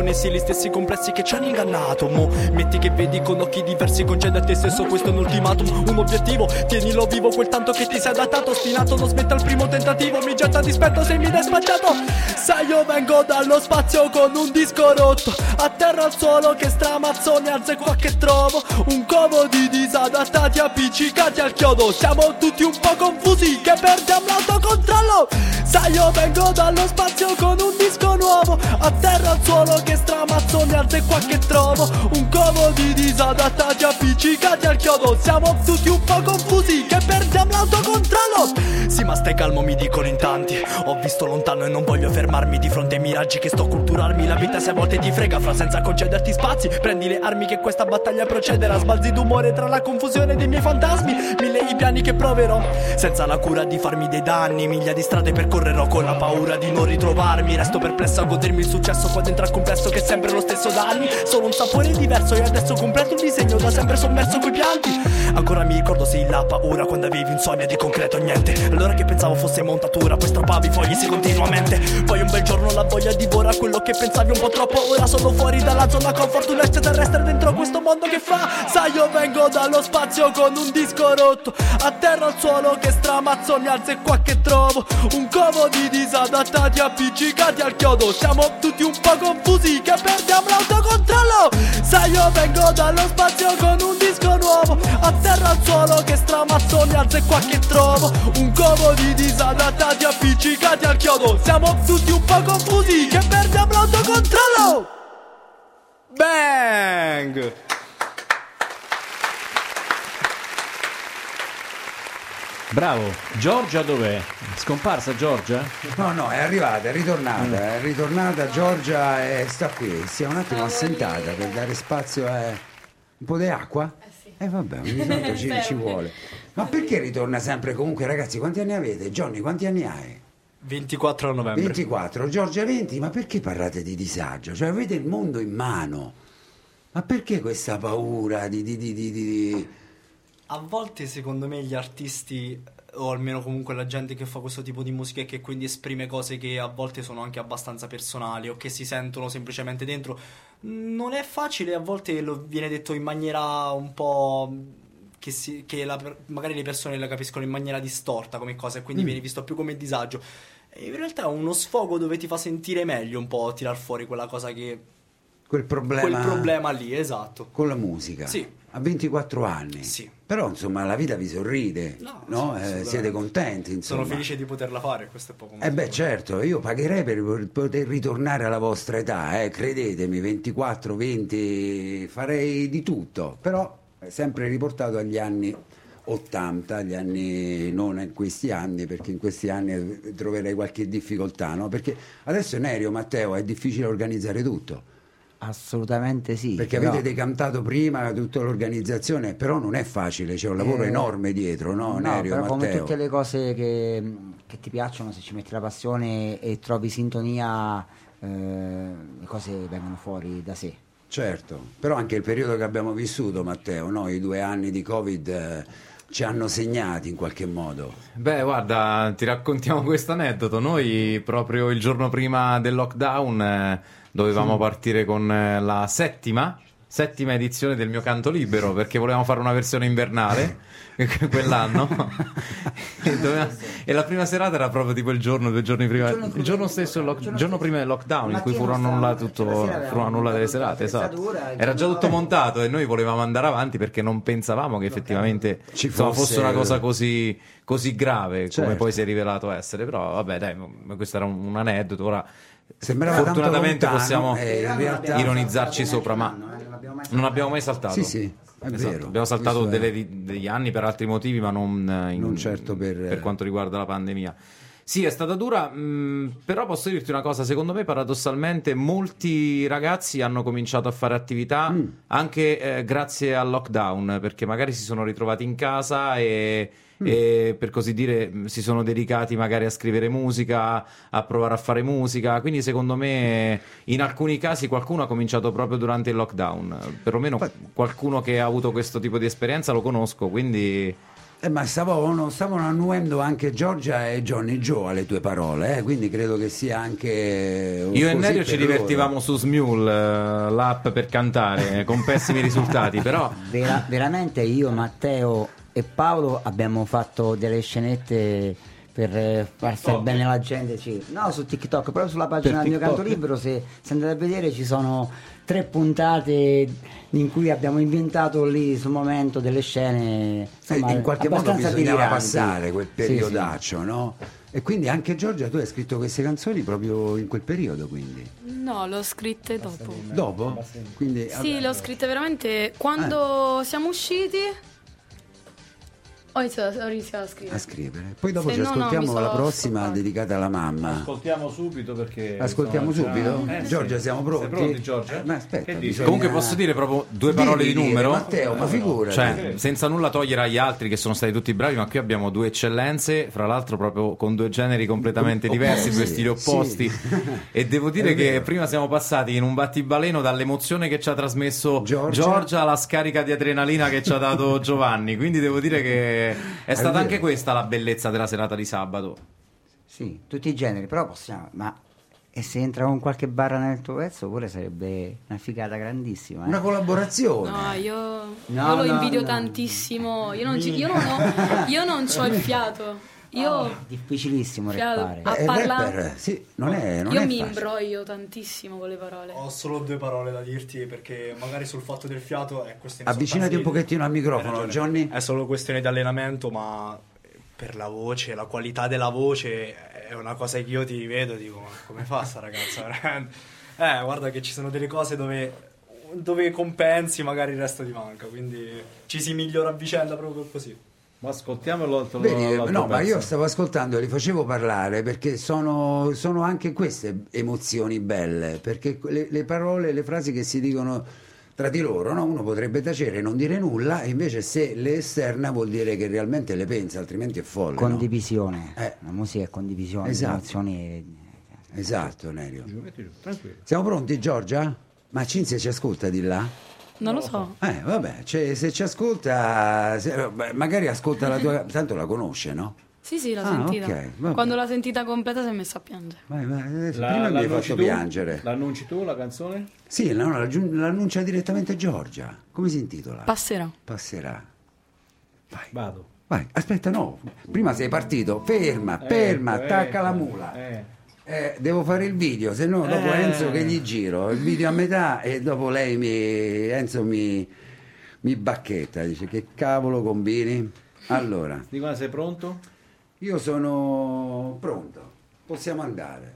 sconnessi gli stessi complessi che ci hanno ingannato. Mo metti che vedi con occhi diversi Concedi a te stesso questo è un ultimatum Un obiettivo, tienilo vivo quel tanto che ti sei adattato. Ostinato, non smetta al primo tentativo. Mi getta dispetto se mi dai spacciato. Sai io vengo dallo spazio con un disco rotto. A terra al suolo che stramazzo mi alzo e qua che trovo. Un covo di disadattati appiccicati al chiodo. Siamo tutti un po' confusi che perdiamo l'autocontrollo Sai io vengo dallo spazio con un disco nuovo. A terra al suolo che stramazzo mi alzo e qua che trovo. Un covo di disadattati appiccicati al chiodo. Siamo tutti un po' confusi che perdiamo l'autocontrollo. Sì ma stai calmo mi dicono in tanti. Ho visto lontano e non voglio fermarmi di fronte ai miraggi che sto culturarmi. La vita se a volte ti frega fra senza concederti spazi. Prendi le armi che questa battaglia procederà. Sbalzi d'umore tra la confusione dei miei fantasmi. Mille i piani che proverò Senza la cura di farmi dei danni. Miglia di strade percorrerò con la paura di non ritrovarmi. Resto perplesso a godermi il successo qua dentro al complesso che è sempre lo stesso da anni. Solo un sapore diverso e adesso completo il disegno da sempre sommerso coi pianti. Ancora mi ricordo sei la paura quando avevi un sogno di concreto niente. Allora che pensavo fosse montatura poi strappavi i fogli sì continuamente. Poi un bel giorno la voglia divora quello che pensavi un po' troppo Ora sono fuori dalla zona comfort. Un extraterrestre dentro questo mondo che fa? Sai io vengo dallo spazio con un disco rotto A terra al suolo che stramazzo mi alzo e qua che trovo Un covo di disadattati appiccicati al chiodo. Siamo tutti un po' confusi che perdiamo l'autocontrollo. Sai io vengo dallo spazio con un disco nuovo. A terra al suolo che stramazzo mi alzo e qua che trovo. Un covo di disadattati appiccicati al chiodo. Siamo tutti un po' confusi che perdiamo l'autocontrollo. Bang! Bravo. Giorgia dov'è? Scomparsa Giorgia? No, no, è arrivata, è ritornata, è ritornata Giorgia e sta qui. Si è un attimo assentata per dare spazio a un po' di acqua. Eh sì. Eh vabbè, ogni tanto ci, ci vuole. Ma perché ritorna sempre comunque, ragazzi? Quanti anni avete? Johnny, quanti anni hai? 24 novembre 24, Giorgia 20, ma perché parlate di disagio? Cioè avete il mondo in mano. Ma perché questa paura di... di, di, di, di- A volte secondo me gli artisti, o almeno comunque la gente che fa questo tipo di musica e che quindi esprime cose che a volte sono anche abbastanza personali o che si sentono semplicemente dentro, non è facile, a volte lo viene detto in maniera un po'... che, si- che la magari le persone la capiscono in maniera distorta come cosa e quindi viene visto più come disagio. E in realtà è uno sfogo dove ti fa sentire meglio un po' tirar fuori quella cosa che... quel problema... quel problema lì, esatto. Con la musica? Sì. A 24 anni? Sì. Però insomma la vita vi sorride, No, no? Eh, siete contenti, insomma. Sono felice di poterla fare, questo è poco Eh beh certo, io pagherei per poter ritornare alla vostra età, eh, credetemi, 24, 20, farei di tutto, però sempre riportato agli anni 80, agli anni, non in questi anni, perché in questi anni eh, troverei qualche difficoltà, no? Perché adesso Nerio, Matteo, è difficile organizzare tutto. Assolutamente sì. Perché però- avete decantato prima tutta l'organizzazione, però non è facile, c'è un lavoro Eh, enorme dietro, no, No, Nerio, però come tutte le cose che, che ti piacciono, se ci metti la passione e trovi sintonia eh, le cose vengono fuori da sé. Certo, però anche il periodo che abbiamo vissuto, Matteo, no? i due anni di Covid eh, ci hanno segnati in qualche modo. Beh, guarda, ti raccontiamo questo aneddoto. Noi proprio il giorno prima del lockdown eh, dovevamo partire con eh, la settima, settima edizione del mio canto libero perché volevamo fare una versione invernale quell'anno e, doveva- e la prima serata era proprio tipo il giorno, due giorni prima, giorno il giorno stesso, il lock- giorno prima del lockdown in cui furono annullate tutto, la sera avevamo furono annullate le montato serate, esatto. Era già tutto montato e noi volevamo andare avanti perché non pensavamo che effettivamente Ci insomma, fosse- fosse una cosa così, così grave come Certo. poi si è rivelato essere. Però vabbè, dai, questo era un, un aneddoto. Ora, Sembrava fortunatamente lontano, possiamo eh, realtà- ironizzarci sopra, ma non abbiamo mai saltato. Sì, sì, Esatto. Abbiamo saltato delle degli anni per altri motivi, ma non, eh, in- Non certo per- quanto riguarda la pandemia. Sì, è stata dura, mh, però posso dirti una cosa, secondo me paradossalmente molti ragazzi hanno cominciato a fare attività Mm. anche eh, grazie al lockdown, perché magari si sono ritrovati in casa e, Mm. e, per così dire mh, si sono dedicati magari a scrivere musica, a provare a fare musica, quindi secondo me in alcuni casi qualcuno ha cominciato proprio durante il lockdown, perlomeno qualcuno che ha avuto questo tipo di esperienza lo conosco, quindi... Eh, ma stavano, stavano annuendo anche Giorgia e Johnny Joe alle tue parole, eh, quindi credo che sia anche. Io e Nerio ci loro. divertivamo su Smule, eh, l'app per cantare, con pessimi risultati, però Vera- veramente io, Matteo e Paolo abbiamo fatto delle scenette per eh, far stare bene la gente. sì. No, su TikTok, proprio sulla pagina Per del mio canto libero, se, se andate a vedere ci sono tre puntate in cui abbiamo inventato lì sul momento delle scene. Eh, Insomma, in qualche modo abbastanza bisognava deliranti. passare quel Sì, sì. periodaccio, no? E quindi anche Giorgia, tu hai scritto queste canzoni proprio in quel periodo, quindi. No, l'ho scritte dopo. Dopo? Quindi, Sì, vabbè. le ho scritte veramente quando siamo usciti. Ho iniziato, ho iniziato a scrivere. a scrivere. Poi dopo Se ci no, no, ascoltiamo mi la prossima stoppata. dedicata alla mamma. Ascoltiamo subito perché. Ascoltiamo insomma, già- subito? Eh, sì. Giorgia, siamo pronti? Sei pronti, Giorgia? Ma aspetta, bisogna- comunque posso dire proprio due parole Devi di dire, numero. Matteo, ma figurati. Cioè, senza nulla togliere agli altri che sono stati tutti bravi, ma qui abbiamo due eccellenze, fra l'altro proprio con due generi completamente diversi, due sì, stili opposti. sì. E devo dire che prima siamo passati in un battibaleno dall'emozione che ci ha trasmesso Giorgia. Giorgia, alla scarica di adrenalina che ci ha dato Giovanni. Quindi devo dire che è stata vero. anche questa la bellezza della serata di sabato. Sì, tutti i generi, però possiamo. Ma e se entra con qualche barra nel tuo pezzo, pure sarebbe una figata grandissima. eh. Una collaborazione. No, io, No, io lo no, invidio no. tantissimo. Io non, ci- io non ho, io non ho il fiato. Io, Difficilissimo Fiato. rappare. Ah, Eh, il parla- rapper, sì, non è, non io è mi facile. imbroglio tantissimo con le parole. Ho solo due parole da dirti perché magari sul fatto del fiato è questione Avvicinati un pochettino al microfono. Johnny. È solo questione di allenamento, ma per la voce, la qualità della voce è una cosa che io ti vedo e dico, ma come fa sta ragazza? veramente?" eh, guarda che ci sono delle cose dove, dove compensi, magari il resto ti manca, quindi ci si migliora a vicenda proprio così. Ma ascoltiamo l'altro Vedi, l'altro no, ma pezzo. io stavo ascoltando e li facevo parlare perché sono, sono anche queste emozioni belle, perché le, le parole, le frasi che si dicono tra di loro, no? uno potrebbe tacere e non dire nulla, e invece se le esterna vuol dire che realmente le pensa, altrimenti è folle. no? Condivisione. Eh. La musica è condivisione, Esatto. emozioni. Esatto, Nerio. Siamo pronti, Giorgia? Ma Cinzia ci ascolta di là? Non lo so. Eh, vabbè, cioè, se ci ascolta, se- beh, magari ascolta la tua... Tanto la conosce, no? Sì, sì, l'ho Ah, sentita. ok, vabbè. Quando l'ha sentita completa si è messa a piangere. Vai, vai, adesso, La- prima mi hai fatto tu? piangere. L'annunci tu la canzone? Sì, no, l'annuncia direttamente Giorgia. Come si intitola? Passerà. Passerà. Vai, Vado. vai. Aspetta, no. Prima sei partito. Ferma, ferma, Ecco, attacca ecco. la mula. Eh. Eh, devo fare il video, se no dopo Eh. Enzo che gli giro. Il video a metà e dopo lei mi... Enzo mi, mi bacchetta. Dice che cavolo combini? Allora, Di quando sei pronto? io sono pronto. Possiamo andare.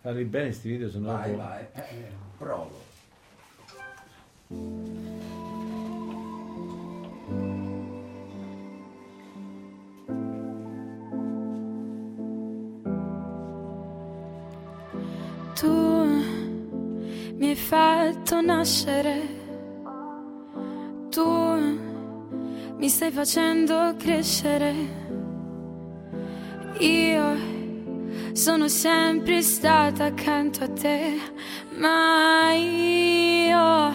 Farli bene questi video, se no... Vai, vai. Eh, provo. Fatto nascere, tu mi stai facendo crescere. Io sono sempre stata accanto a te, ma io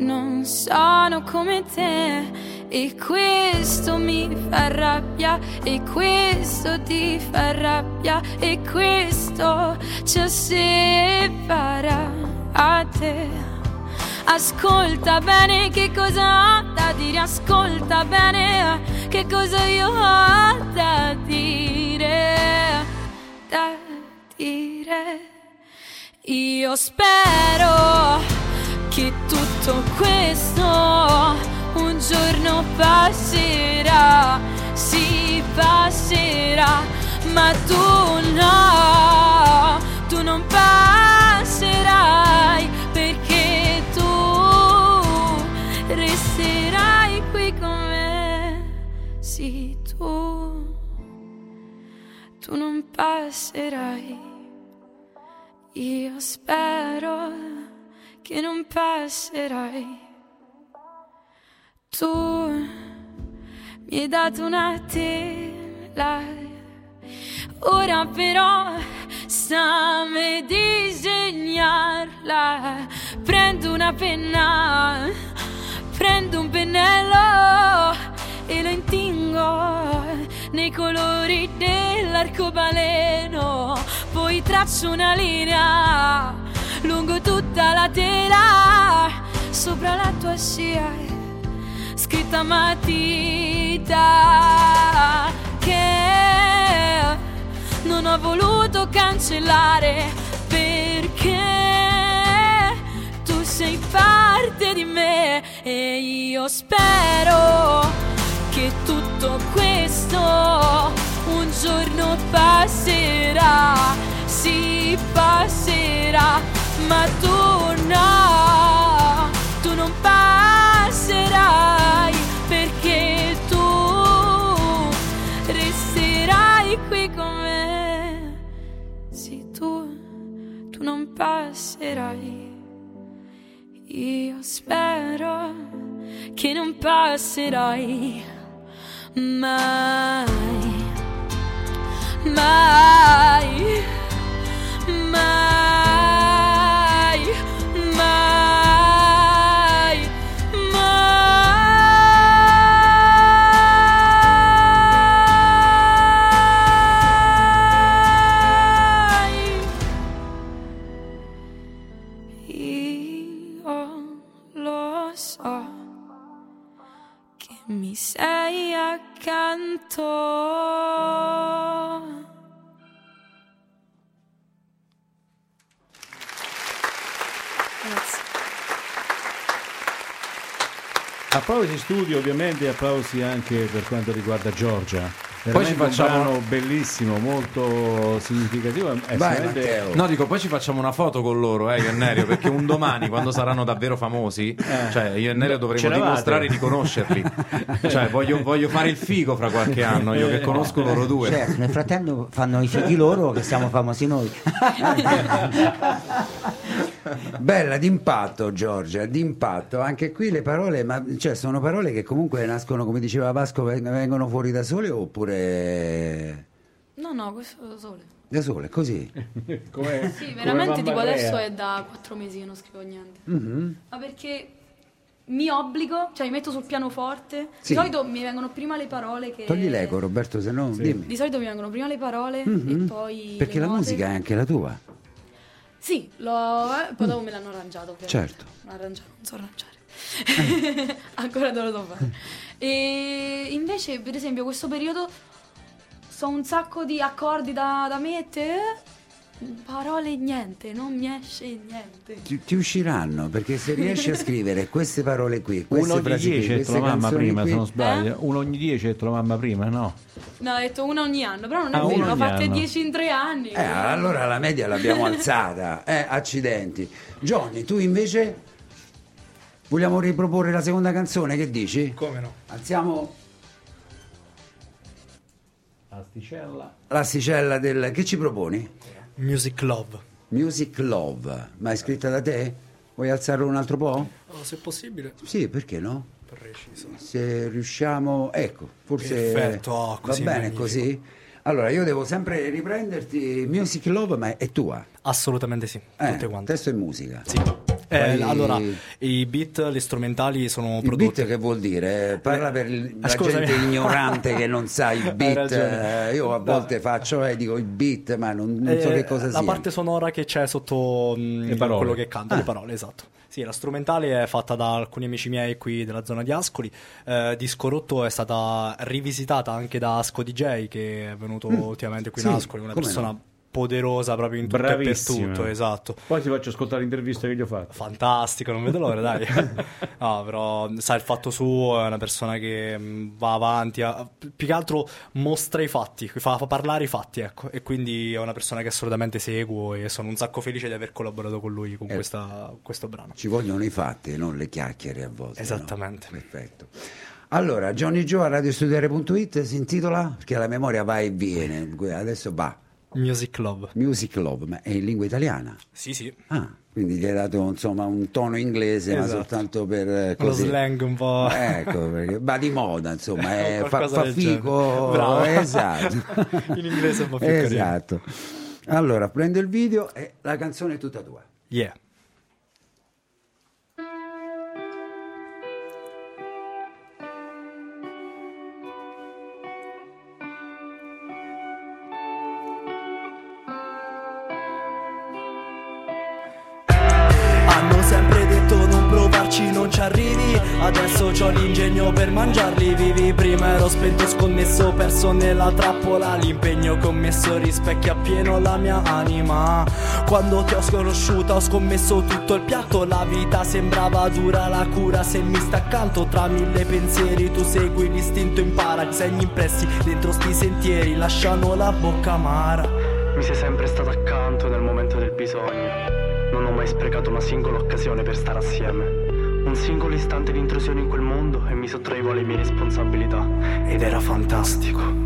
non sono come te. E questo mi fa rabbia, e questo ti fa rabbia, e questo ci separa a te. Ascolta bene che cosa ho da dire, ascolta bene che cosa io ho da dire, da dire. Io spero che tutto questo un giorno passerà, si passerà, ma tu no, tu non passerai tu non passerai, io spero che non passerai. Tu mi hai dato una tela, ora però stammi disegnarla. Prendo una penna, prendo un pennello e lo intingo nei colori dell'arcobaleno. Poi traccio una linea lungo tutta la tela sopra la tua scia scritta matita che non ho voluto cancellare perché tu sei parte di me e io spero che tutto questo un giorno passerà, si passerà, ma tu no, tu non passerai. non passerai. Io spero che non passerai mai, mai, mai. Accanto. Grazie. Applausi studio ovviamente, applausi anche per quanto riguarda Giorgia. Poi ci facciamo un brano bellissimo, molto significativo. Vai. No, dico, poi ci facciamo una foto con loro, eh, io e Nerio, perché un domani, quando saranno davvero famosi, cioè io e Nerio dovremo C'eravate. dimostrare di conoscerli. cioè, voglio, voglio fare il figo fra qualche anno, io che conosco loro due. Certo, nel frattempo fanno i figli loro che siamo famosi noi. Bella d'impatto Giorgia, d'impatto. Anche qui le parole, ma cioè, sono parole che comunque nascono, come diceva Vasco, veng- vengono fuori da sole oppure No, no, questo da sole. da sole, così. come, Sì, come veramente tipo Bambarea. adesso è da quattro mesi che non scrivo niente. Mhm. Ma perché mi obbligo, cioè mi metto sul pianoforte. Sì. Di solito mi vengono prima le parole che. Togli l'eco Roberto, se no dimmi. Di solito mi vengono prima le parole Mhm. e poi. Perché le la note. musica è anche la tua. Sì, l'ho, eh, poi dopo me l'hanno arrangiato. ovviamente. Certo. Arrangiato, non so arrangiare. Ancora non lo so fare. E invece, per esempio, questo periodo so un sacco di accordi da, da mettere. Parole niente, non mi esce niente. Ti, ti usciranno perché se riesci a scrivere queste parole qui, queste Uno ogni qui, dieci ha detto queste la mamma prima, qui, se non sbaglio. Eh? Uno ogni dieci ha detto la mamma prima, no? No, ho detto una ogni anno, però non è Ah, vero, una ne ho fatte. 10 in tre anni. Eh, allora la media l'abbiamo alzata. Eh, accidenti. Johnny, tu invece vogliamo riproporre la seconda canzone, che dici? Come no? Alziamo Asticella. l'asticella del... Che ci proponi? Music Love. Music Love, ma è scritta da te? Vuoi alzarlo un altro po'? Oh, se possibile, Sì, perché no? preciso. Se riusciamo, ecco, forse Perfetto, oh, va bene magnifico. così. Allora, io devo sempre riprenderti Music Love, ma è tua. Assolutamente sì, Eh, tutte quante. testo e musica. Sì. Eh, allora, i beat, le strumentali sono Il prodotti. beat che vuol dire? Parla per il- la Ah, scusami. gente ignorante che non sa i Hai beat. Eh, Io a No. volte faccio e dico i beat, ma non, non so Eh, che cosa la sia. parte sonora che c'è sotto mh, parole. quello che canta, Ah. le parole, esatto. Sì, la strumentale è fatta da alcuni amici miei qui della zona di Ascoli. Eh, Disco Rotto è stata rivisitata anche da Asco DJ, che è venuto ultimamente qui in Mm. Sì, Ascoli, una persona no. Poderosa proprio in tutto e per Bravissima. tutto, esatto. Poi ti faccio ascoltare l'intervista che gli ho fatto. Fantastico, non vedo l'ora, dai. No, però sa il fatto suo, è una persona che mh, va avanti, ha- più che altro mostra i fatti, fa, fa parlare i fatti, ecco. E quindi è una persona che assolutamente seguo e sono un sacco felice di aver collaborato con lui con Eh. questa- questo brano. Ci vogliono i fatti, non le chiacchiere a volte. no? Esattamente. Perfetto. Allora, Johnny Joe a radiostudiare.it si intitola perché la memoria va e viene. Adesso va. Music Love. Music Love, ma è in lingua italiana. Sì, sì. Ah, quindi gli hai dato insomma un tono inglese, ma Esatto. soltanto per eh, Lo così. slang un po'. Ecco, perché va di moda, insomma, eh, fa, fa figo. Bravo. Esatto. In inglese è un po' più carino. Esatto. Allora, prendo il video e la canzone è tutta tua. Yeah. Adesso c'ho l'ingegno per mangiarli vivi Prima ero spento sconnesso perso nella trappola L'impegno commesso rispecchia appieno la mia anima Quando ti ho sconosciuta ho scommesso tutto il piatto La vita sembrava dura la cura se mi sta accanto Tra mille pensieri tu segui l'istinto impara Segni impressi dentro sti sentieri lasciano la bocca amara Mi sei sempre stato accanto nel momento del bisogno. Non ho mai sprecato una singola occasione per stare assieme. Un singolo istante di intrusione in quel mondo e mi sottraivo alle mie responsabilità. Ed era fantastico.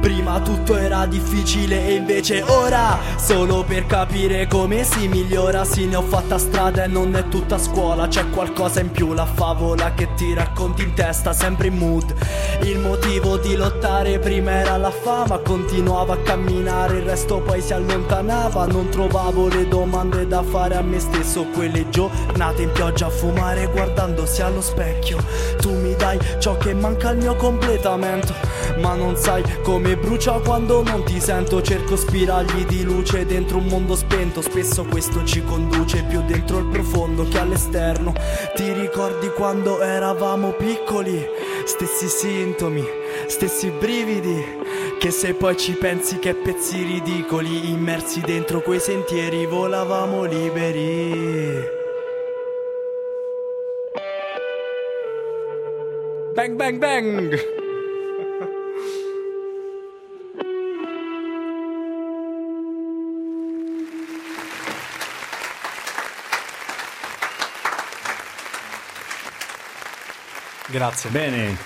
Prima tutto era difficile e invece ora Solo per capire come si migliora Sì ne ho fatta strada e non è tutta scuola C'è qualcosa in più, la favola che ti racconti in testa Sempre in mood. Il motivo di lottare prima era la fama Continuavo a camminare, il resto poi si allontanava Non trovavo le domande da fare a me stesso Quelle giornate in pioggia a fumare guardandosi allo specchio. Tu mi dai ciò che manca al mio completamento. Ma non sai come brucia quando non ti sento. Cerco spiragli di luce dentro un mondo spento. Spesso questo ci conduce più dentro il profondo che all'esterno. Ti ricordi quando eravamo piccoli? Stessi sintomi, stessi brividi. Che se poi ci pensi che pezzi ridicoli Immersi dentro quei sentieri volavamo liberi Bang bang bang! Grazie. Bene,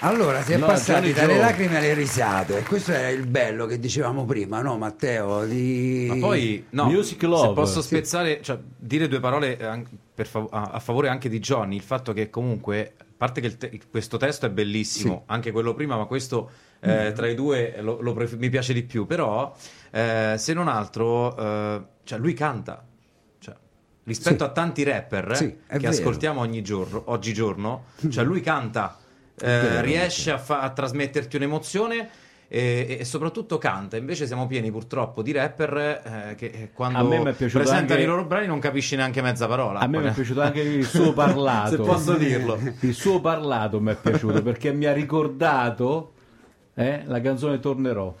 Allora, si è No, passati Johnny dalle Joe. lacrime alle risate. E questo è il bello che dicevamo prima, no, Matteo? Di... Ma poi, no, Music Love, se posso sì. spezzare, cioè, dire due parole eh, an- per fav- a, a favore anche di Johnny, il fatto che comunque, parte che te- questo testo è bellissimo, anche quello prima, ma questo eh, tra i due lo- lo pref- mi piace di più, però eh, se non altro, eh, cioè, lui canta. Cioè, rispetto Sì. a tanti rapper eh, Sì, è che vero. ascoltiamo ogni giorno, oggigiorno, cioè lui canta, eh, riesce a, fa- a trasmetterti un'emozione e, e soprattutto canta. Invece siamo pieni purtroppo di rapper eh, che eh, A quando presentano anche- i loro brani non capisci neanche mezza parola. a me mi è piaciuto anche il suo parlato. Se posso dirlo. Il suo parlato mi è piaciuto perché mi ha ricordato eh, la canzone Tornerò.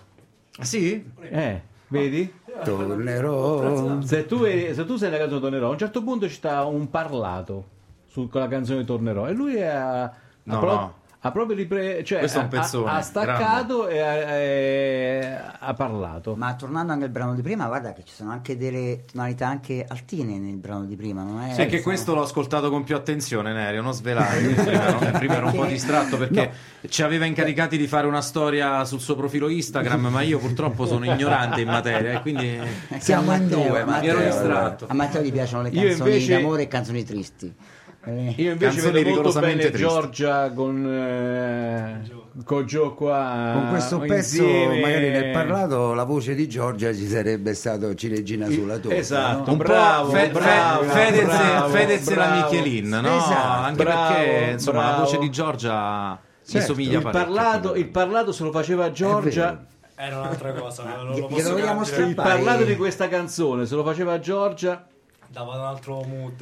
Ah, sì? Eh, vedi? Tornerò. Se tu, se tu sei la canzone Tornerò, a un certo punto ci sta un parlato su, con la canzone Tornerò e lui ha, ha No, pro- no. Ha proprio ripre- cioè, Questo è un ha- pezzone, ha, ha staccato e ha, e ha parlato. Ma tornando anche al brano di prima, guarda che ci sono anche delle tonalità anche altine nel brano di prima, non è? È che questo l'ho ascoltato con più attenzione, Nerio, non svelare. Prima ero, prima ero un po' distratto perché ci aveva incaricati di fare una storia sul suo profilo Instagram, ma io purtroppo sono ignorante in materia e quindi Siamo in due, a ma ero Matteo- distratto. A Matteo gli piacciono le canzoni invece- d'amore e canzoni tristi. Eh, Io invece vedo molto rigorosamente bene triste. Giorgia con, eh, con Gio qua Con questo pezzo, insieme. magari nel parlato, la voce di Giorgia ci sarebbe stato ciliegina sulla torta. Esatto, no? Un bravo, Fe- bravo, Fedez, bravo, Fedez e la. Michelin, no? Esatto, Anche bravo, perché insomma la bravo. voce di Giorgia mi Certo, somiglia Il parlato, il parlato se lo faceva Giorgia. Era un'altra cosa, non lo posso. Il parlato di questa canzone se lo faceva Giorgia. Dava un altro mood.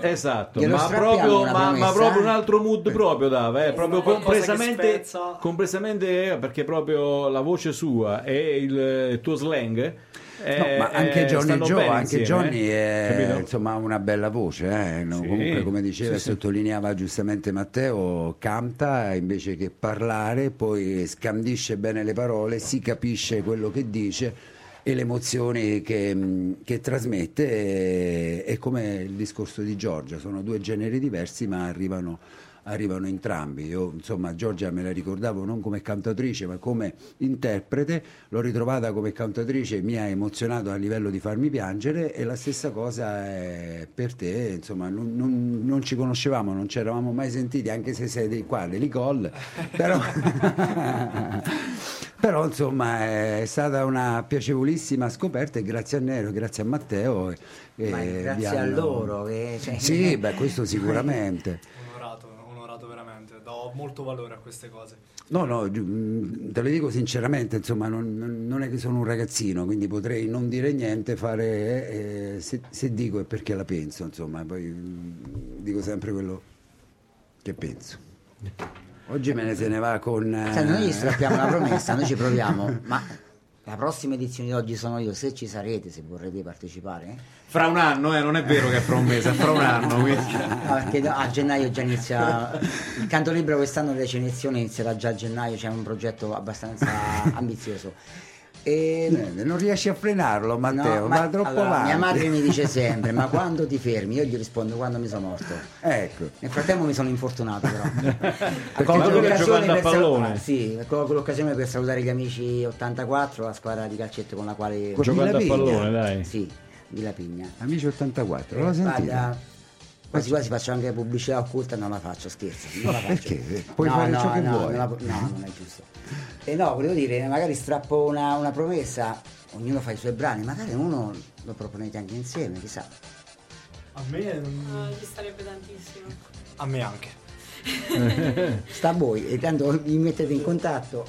eh, Esatto, ma proprio, ma, ma proprio eh? un altro mood proprio dava, eh, proprio spezza. completamente, eh, perché proprio la voce sua e il, il tuo slang eh, No, ma anche eh, Johnny Joe, anche insieme, Johnny eh. è, insomma, ha una bella voce, eh, no? Sì, comunque come diceva e sì, sì. sottolineava giustamente Matteo, canta invece che parlare, poi scandisce bene le parole, si capisce quello che dice e le emozioni che, mh, che trasmette è, è come il discorso di Giorgia, sono due generi diversi ma arrivano arrivano entrambi. Io, insomma, Giorgia me la ricordavo non come cantatrice, ma come interprete. L'ho ritrovata come cantatrice, mi ha emozionato a livello di farmi piangere. E la stessa cosa è per te. Insomma, non, non- non ci conoscevamo, non ci eravamo mai sentiti, anche se sei di qua, dell'Icol. Però, però, insomma, è stata una piacevolissima scoperta. E grazie a Nero, grazie a Matteo. eh, Ma grazie a hanno- loro. Che, cioè- Sì, beh, questo sicuramente. Do molto valore a queste cose. No, no, mh, te lo dico sinceramente, insomma, non, non- è che sono un ragazzino, quindi potrei non dire niente, fare, eh, se, se dico è perché la penso, insomma, poi mh, dico sempre quello che penso. Oggi me ne se ne va con... eh, Sai, noi gli strappiamo la promessa, noi ci proviamo, ma la prossima edizione di oggi sono io, se ci sarete, se vorrete partecipare. Fra un anno, eh, non è vero che è fra un mese, è fra un anno. quindi- No, perché a gennaio già inizia il canto libero quest'anno le recensioni inizierà già a gennaio, c'è un progetto abbastanza ambizioso. E, Eh, non riesci a frenarlo, Matteo, no, va ma- troppo allora, avanti. mia madre mi dice sempre, ma quando ti fermi? Io gli rispondo quando mi sono morto. Ecco. Nel frattempo mi sono infortunato però. Colgo l'occasione per sal- sì, colgo l'occasione per salutare gli amici 84, la squadra di calcetto con la quale Giocando a pallone, dai. sì, Villa Pigna. Amici 84, l'ho sentito. Guarda, quasi quasi faccio anche pubblicità occulta, non la faccio, scherzo. Non la faccio. perché? Puoi fare ciò che no, vuoi. non la- no, non è giusto. E no, volevo dire, magari strappo una, una promessa, ognuno fa i suoi brani, magari uno lo proponete anche insieme, chissà. A me, Ah, gli starebbe tantissimo. a me anche. Sta a voi, e tanto vi mettete in contatto.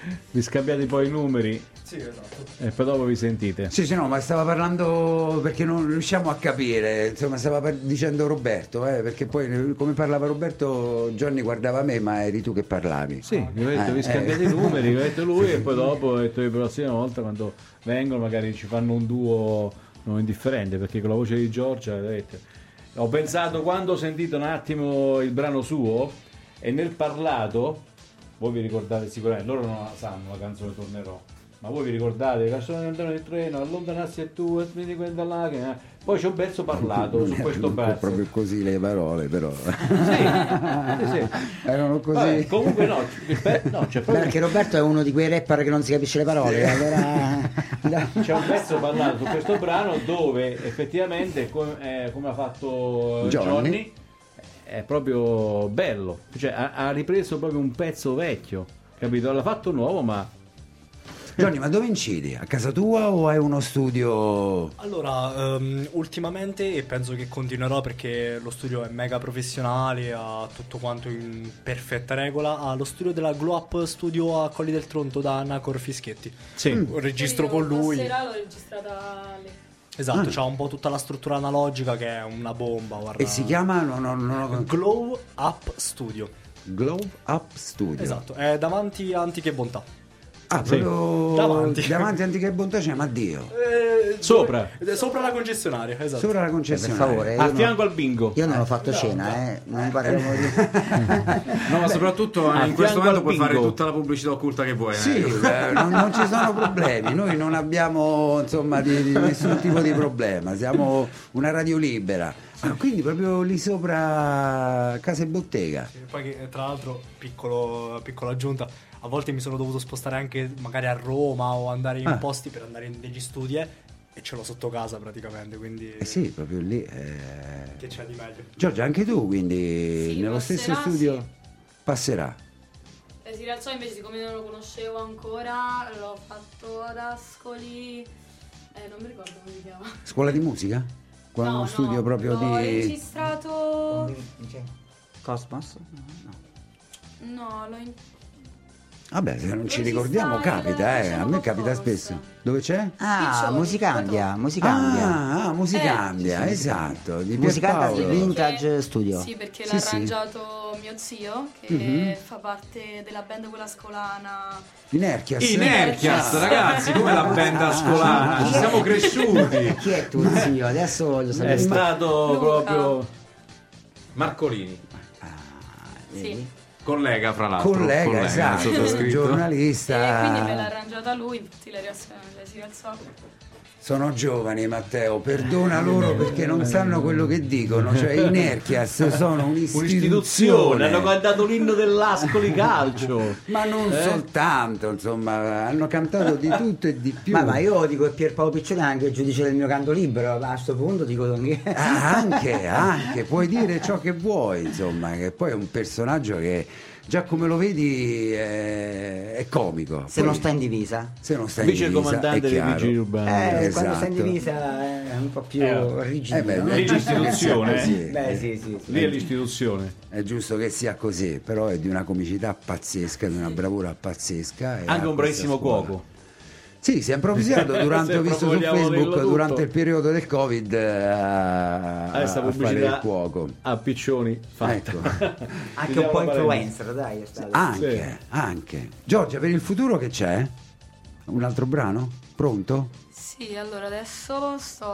Vi scambiate poi i numeri Sì, esatto. e poi dopo vi sentite. Sì, sì, no, ma stava parlando perché non riusciamo a capire, insomma, stava par- dicendo Roberto, eh, perché poi eh, come parlava Roberto, Johnny guardava me, ma eri tu che parlavi. Sì, vi ho detto, Eh, vi scambiate eh. i numeri, vi ho detto lui e poi dopo ho detto la prossima volta quando vengono magari ci fanno un duo non indifferente perché con la voce di Giorgia vedete. ho pensato quando ho sentito un attimo il brano suo e nel parlato voi vi ricordate sicuramente loro non la sanno la canzone Tornerò ma voi vi ricordate la canzone allontanare il treno allontanarsi e tu e vedi quella là che... poi ci ho perso parlato su questo Non pezzo proprio così le parole, però. sì, sì, sì. Erano così. Vabbè, comunque no, pe- no, c'è proprio Perché Roberto è uno di quei rapper che non si capisce le parole, allora... C'è un pezzo parlato su questo brano dove effettivamente, com- eh, come ha fatto Johnny. Johnny, è proprio bello. Cioè, ha, ha ripreso proprio un pezzo vecchio, capito? L'ha fatto nuovo, ma Johnny, ma dove incidi? A casa tua o hai uno studio? Allora, ehm, ultimamente e penso che continuerò perché lo studio è mega professionale, ha tutto quanto in perfetta regola, ha lo studio della Glow Up Studio a Colli del Tronto da Nacor Fischetti. sì. Registro con lui. Stasera l'ho registrata lì. Esatto, Ah. c'ha un po' tutta la struttura analogica che è una bomba, guarda. E si chiama no, no, no, Glow Up Studio. Globe Up Studio. Esatto, è davanti a Antiche Bontà. Ah, Sì. proprio Davanti. davanti a Antica Bontà c'è Addio. Eh, Sopra. dove- Sopra la concessionaria, esatto. Sopra la Per concessionaria. favore, A fianco non, al bingo. io non ho fatto cena, eh. Non parliamo di... No, ma soprattutto a in questo momento puoi fare tutta la pubblicità occulta che vuoi. Sì, eh. eh, non, non ci sono problemi, noi non abbiamo insomma di, di nessun tipo di problema, siamo una radio libera. Ah, quindi proprio lì sopra casa e bottega. E Poi che, tra l'altro, piccolo, piccola aggiunta, a volte mi sono dovuto spostare anche magari a Roma o andare in Ah. posti per andare in degli studi e ce l'ho sotto casa praticamente, quindi Eh sì, proprio lì. eh. che c'è di meglio? Giorgia, anche tu quindi Sì, nello passerà, stesso studio sì. passerà. Eh, si rialzò invece, siccome non lo conoscevo ancora, l'ho fatto ad Ascoli. Eh, non mi ricordo come si chiama. Scuola di musica? Qua no, uno no, studio proprio di. registrato. Cosmos? No. No, l'ho in... Vabbè, se non ci ricordiamo capita, eh. A me con capita spesso. Dove c'è? Ah, Piccioni, Musicandia. Musicandia. Ah, ah, Musicandia, Eh, esatto. Di Musicandia Pierpaolo. Vintage Studio. Sì, perché Sì, l'ha sì. arrangiato mio zio, che Mhm. fa parte della band quella scolana. Di Nerchias. In Erchias, ragazzi, come la band ascolana, ci siamo cresciuti. Chi è tuo zio? Adesso voglio È sapere. stato Luca. proprio Marcolini, Sì. Collega fra l'altro. Collega, esatto, sottoscritto. E giornalista. quindi me l'ha arrangiata lui, infatti lei si rialzò. Sono giovani, Matteo, perdona loro perché non sanno quello che dicono. Cioè, i Nerchias sono un'istituzione, un'istituzione. hanno cantato l'inno dell'Ascoli Calcio. Ma non Eh? soltanto, insomma, hanno cantato di tutto e di più. Ma, ma io dico che Pierpaolo Piccioni è anche il giudice del mio canto libero, a questo punto dico che... Ah, anche, anche, puoi dire ciò che vuoi, insomma, che poi è un personaggio che già come lo vedi è, è comico. Se Poi- non sta in divisa. se non sta in Vice divisa, comandante è dei chiaro. vigili urbani. Eh, esatto. quando sta in divisa è un po' più Eh, rigido. Eh beh, no? Lì l'istituzione, così. Beh, sì, sì, sì. Lì è l'istituzione. È giusto che sia così, però è di una comicità pazzesca, di una bravura pazzesca. e Anche un bravissimo scuola. cuoco. Sì, si è improvvisato durante, ho visto su Facebook, durante il periodo del Covid eh, a, Questa a fare il cuoco. a piccioni fatta. Ecco. Anche un po' influencer, dai. È stato. Anche, anche. Giorgia, per il futuro che c'è? Un altro brano? Pronto? Sì, allora adesso sto.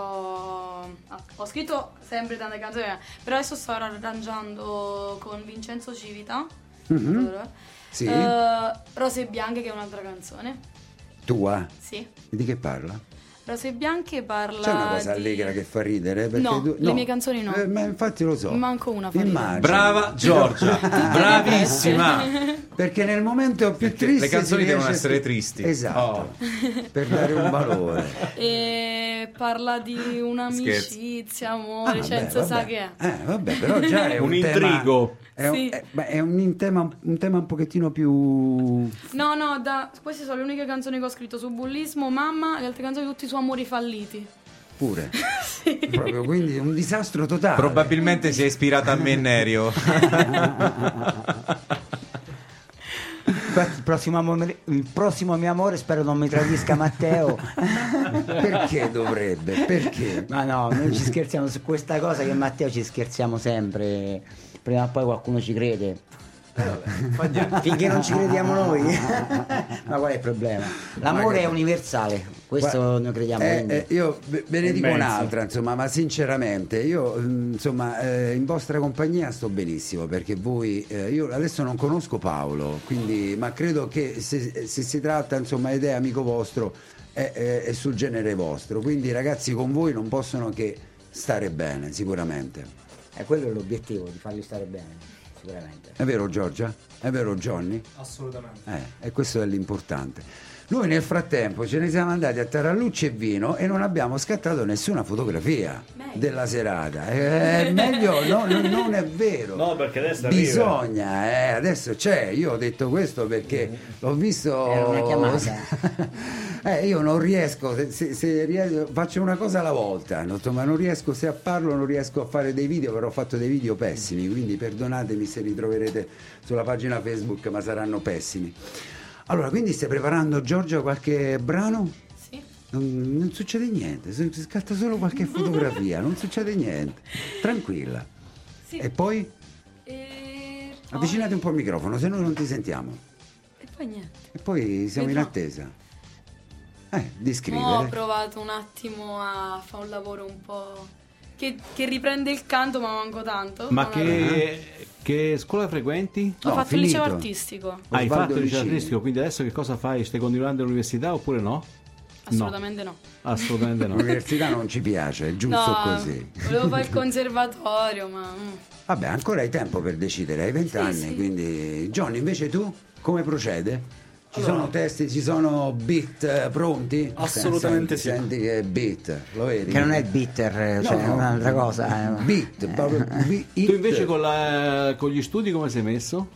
ah, ho scritto sempre tante canzoni, però adesso sto arrangiando con Vincenzo Civita. Mhm. allora, Sì. eh, Rose Bianche, che è un'altra canzone. Tua? Sì. Di che parla? Rose Bianche parla. C'è una cosa di- allegra che fa ridere? Perché No, tu- le mie canzoni no. Eh, ma infatti lo so. Manco una fa Immagino. Brava Giorgia, bravissima. Perché nel momento più Perché triste le canzoni devono essere scri- tristi. Esatto. Oh. Per dare un valore. E parla di un'amicizia, amore, Ah, cioè non sa che è. Eh, vabbè, però già è un, Un tema- intrigo. È un, Sì. è- beh, è un tema, un tema un pochettino più No, no, da, queste sono le uniche canzoni che ho scritto su bullismo, mamma, le altre canzoni tutti su amori falliti. pure. Proprio, quindi un disastro totale. Probabilmente si è ispirata a me Nerio. Il prossimo, amore- il prossimo mio amore spero non mi tradisca Matteo. Perché dovrebbe? Perché? Ma no, noi ci scherziamo su questa cosa che Matteo ci scherziamo sempre. Prima o poi qualcuno ci crede. Finché non ci crediamo noi. Ma qual è il problema? L'amore è universale, questo Guarda, noi crediamo. eh, eh, io ve ne dico un'altra, insomma, ma sinceramente io mm, insomma eh, in vostra compagnia sto benissimo perché voi, eh, io adesso non conosco Paolo, quindi, ma credo che se, se si tratta insomma ed è amico vostro è, è- è sul genere vostro, quindi ragazzi con voi non possono che stare bene sicuramente. E quello è l'obiettivo, di farli stare bene, sicuramente. È vero Giorgia? È vero Johnny? Assolutamente. Eh, e questo è l'importante. Noi nel frattempo ce ne siamo andati a Tarallucce e Vino e non abbiamo scattato nessuna fotografia Meglio. della serata. È meglio, no, no, non è vero. No, perché adesso arriva. Bisogna, eh, adesso c'è. Io ho detto questo perché l'ho visto. Era una chiamata. eh, io non riesco, se, se- se riesco- faccio una cosa alla volta, detto, ma non riesco, se parlo non riesco a fare dei video, però ho fatto dei video pessimi, quindi perdonatemi se li troverete sulla pagina Facebook, ma saranno pessimi. Allora, quindi stai preparando Giorgio qualche brano? Sì. Non, non succede niente, si scatta solo qualche fotografia, non succede niente. Tranquilla. Sì. E poi E... avvicinate un po' il microfono, se no non ti sentiamo. E poi niente. E poi siamo in Vedrò. attesa. Eh, di Mo ho scrivere. provato un attimo a fare un lavoro un po'... Che, che riprende il canto, ma manco tanto. Ma che, che scuola frequenti? Ho No, fatto il liceo artistico. Hai Osvaldo fatto il liceo Licini. artistico, quindi adesso che cosa fai? Stai continuando all'università oppure no? Assolutamente no. Assolutamente no. L'università non ci piace, è giusto No, così. volevo fare il conservatorio, ma... mm. Vabbè, ancora hai tempo per decidere, hai 20 Sì, anni, sì. quindi... Johnny, invece tu come procede? Ci sono testi, ci sono beat eh, pronti? Assolutamente Senti, sì. Senti che è beat, lo vedi? Che non è bitter, cioè No, è no. un'altra cosa. eh. Beat, proprio beat. Tu invece con, la- con gli studi come sei messo?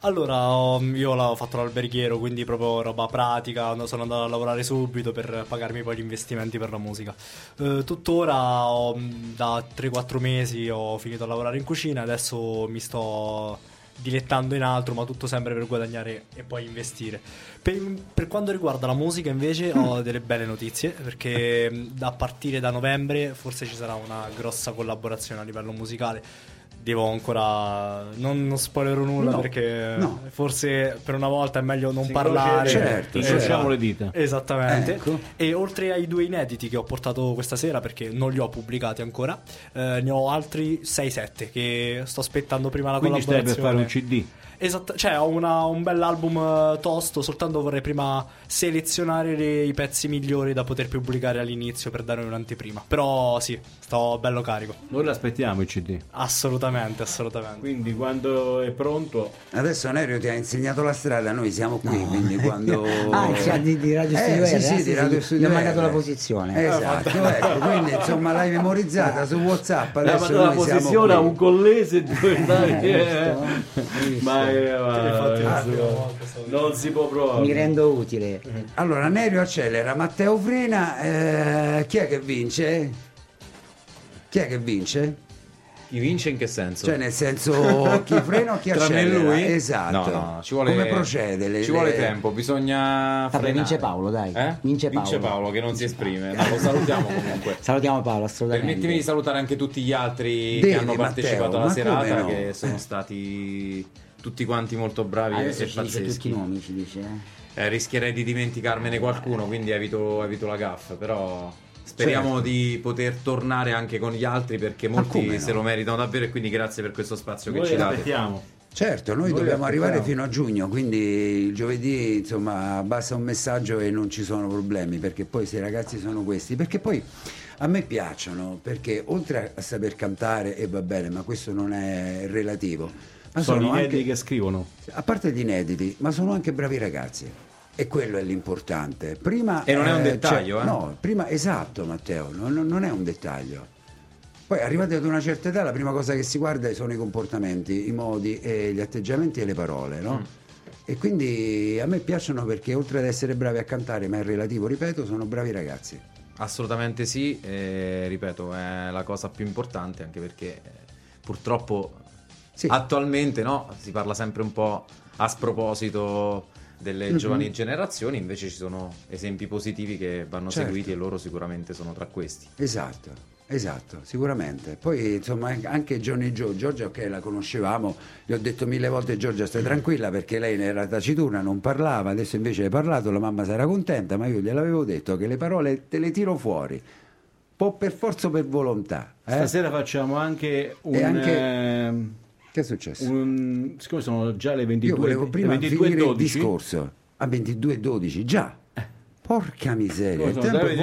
Allora, ho- io l'ho fatto l'alberghiero, quindi proprio roba pratica, no- sono andato a lavorare subito per pagarmi poi gli investimenti per la musica. Eh, tuttora ho- da 3-4 mesi ho finito a lavorare in cucina, adesso mi sto dilettando in altro, ma tutto sempre per guadagnare e poi investire. Per, per quanto riguarda la musica invece ho delle belle notizie, perché mh, a partire da novembre forse ci sarà una grossa collaborazione a livello musicale. Devo ancora. Non, non spoilerò nulla No, perché no. forse per una volta è meglio non Si parlare. incrocia- Certo, incrociamo Esatto. le dita. Esattamente. Ecco. E oltre ai due inediti che ho portato questa sera, perché non li ho pubblicati ancora, eh, ne ho altri 6-7 che sto aspettando prima la Quindi stai per collaborazione. fare un CD. Esatto, cioè ho una- un bell'album eh, tosto, soltanto vorrei prima selezionare le- i pezzi migliori da poter pubblicare all'inizio per dare un'anteprima. Però sì, sto bello carico. Noi l'aspettiamo il CD. Assolutamente, assolutamente. Quindi quando è pronto Adesso Nerio ti ha insegnato la strada, noi siamo qui, quindi quando... Ah, cioè, di, di Radio Eh, Studio sì, R, sì, eh, di Radio Studio ho mandato R. la posizione. Esatto, ecco, quindi insomma l'hai memorizzata su Whatsapp, la, adesso la noi siamo posizione a qui. un collese dai, eh. visto? ma eh, stavo non si può provare Mi rendo utile. Allora, Nerio accelera, Matteo frena, eh, chi è che vince? Chi è che vince? Chi vince in che senso? Cioè nel senso chi frena o chi Tra accelera? lui? Esatto. No, no, ci vuole, Come procede? Le- ci vuole le- tempo, bisogna Vabbè, vince Paolo, dai. Eh? Vince Paolo. che non si esprime. No, lo salutiamo comunque. Salutiamo Paolo, assolutamente. Permettimi di salutare anche tutti gli altri Devi, che hanno partecipato Matteo, alla serata, che sono stati tutti quanti molto bravi Adesso e ci dice tutti pazzeschi. i nomi, ci dice. eh. Eh, rischierei di dimenticarmene qualcuno, quindi evito, evito la gaffa, però speriamo Certo. di poter tornare anche con gli altri perché molti no? se lo meritano davvero e quindi grazie per questo spazio che noi ci date. aspettiamo Certo, noi, Noi dobbiamo arrivare fino a giugno, quindi il giovedì insomma basta un messaggio e non ci sono problemi, perché poi se i ragazzi sono questi, perché poi a me piacciono, perché oltre a saper cantare, e va bene, ma questo non è relativo, ma sono, sono, gli inediti anche, che scrivono a parte gli inediti, ma sono anche bravi ragazzi. E quello è l'importante. Prima, E non è un eh, dettaglio, cioè, eh? No, prima, esatto Matteo, non, non è un dettaglio. Poi arrivati ad una certa età la prima cosa che si guarda sono i comportamenti, i modi, e gli atteggiamenti e le parole, no? E quindi a me piacciono perché oltre ad essere bravi a cantare, ma è relativo, ripeto, sono bravi ragazzi. Assolutamente sì, e, ripeto, è la cosa più importante anche perché eh, purtroppo Sì. attualmente no, si parla sempre un po' a sproposito delle Mhm. giovani generazioni, invece ci sono esempi positivi che vanno Certo. seguiti e loro sicuramente sono tra questi. Esatto, esatto, sicuramente. Poi insomma anche Johnny Joe, Giorgia ok la conoscevamo, gli ho detto mille volte Giorgia stai tranquilla perché lei era taciturna, non parlava, adesso invece hai parlato, la mamma sarà contenta, ma io gliel'avevo detto che le parole te le tiro fuori, po' per forza o per volontà. eh? stasera facciamo anche un, E anche- ehm, Che è successo? un- siccome sono già le 22 Io volevo prima le 22 finire il 12, discorso a 22.12, già. Porca miseria, il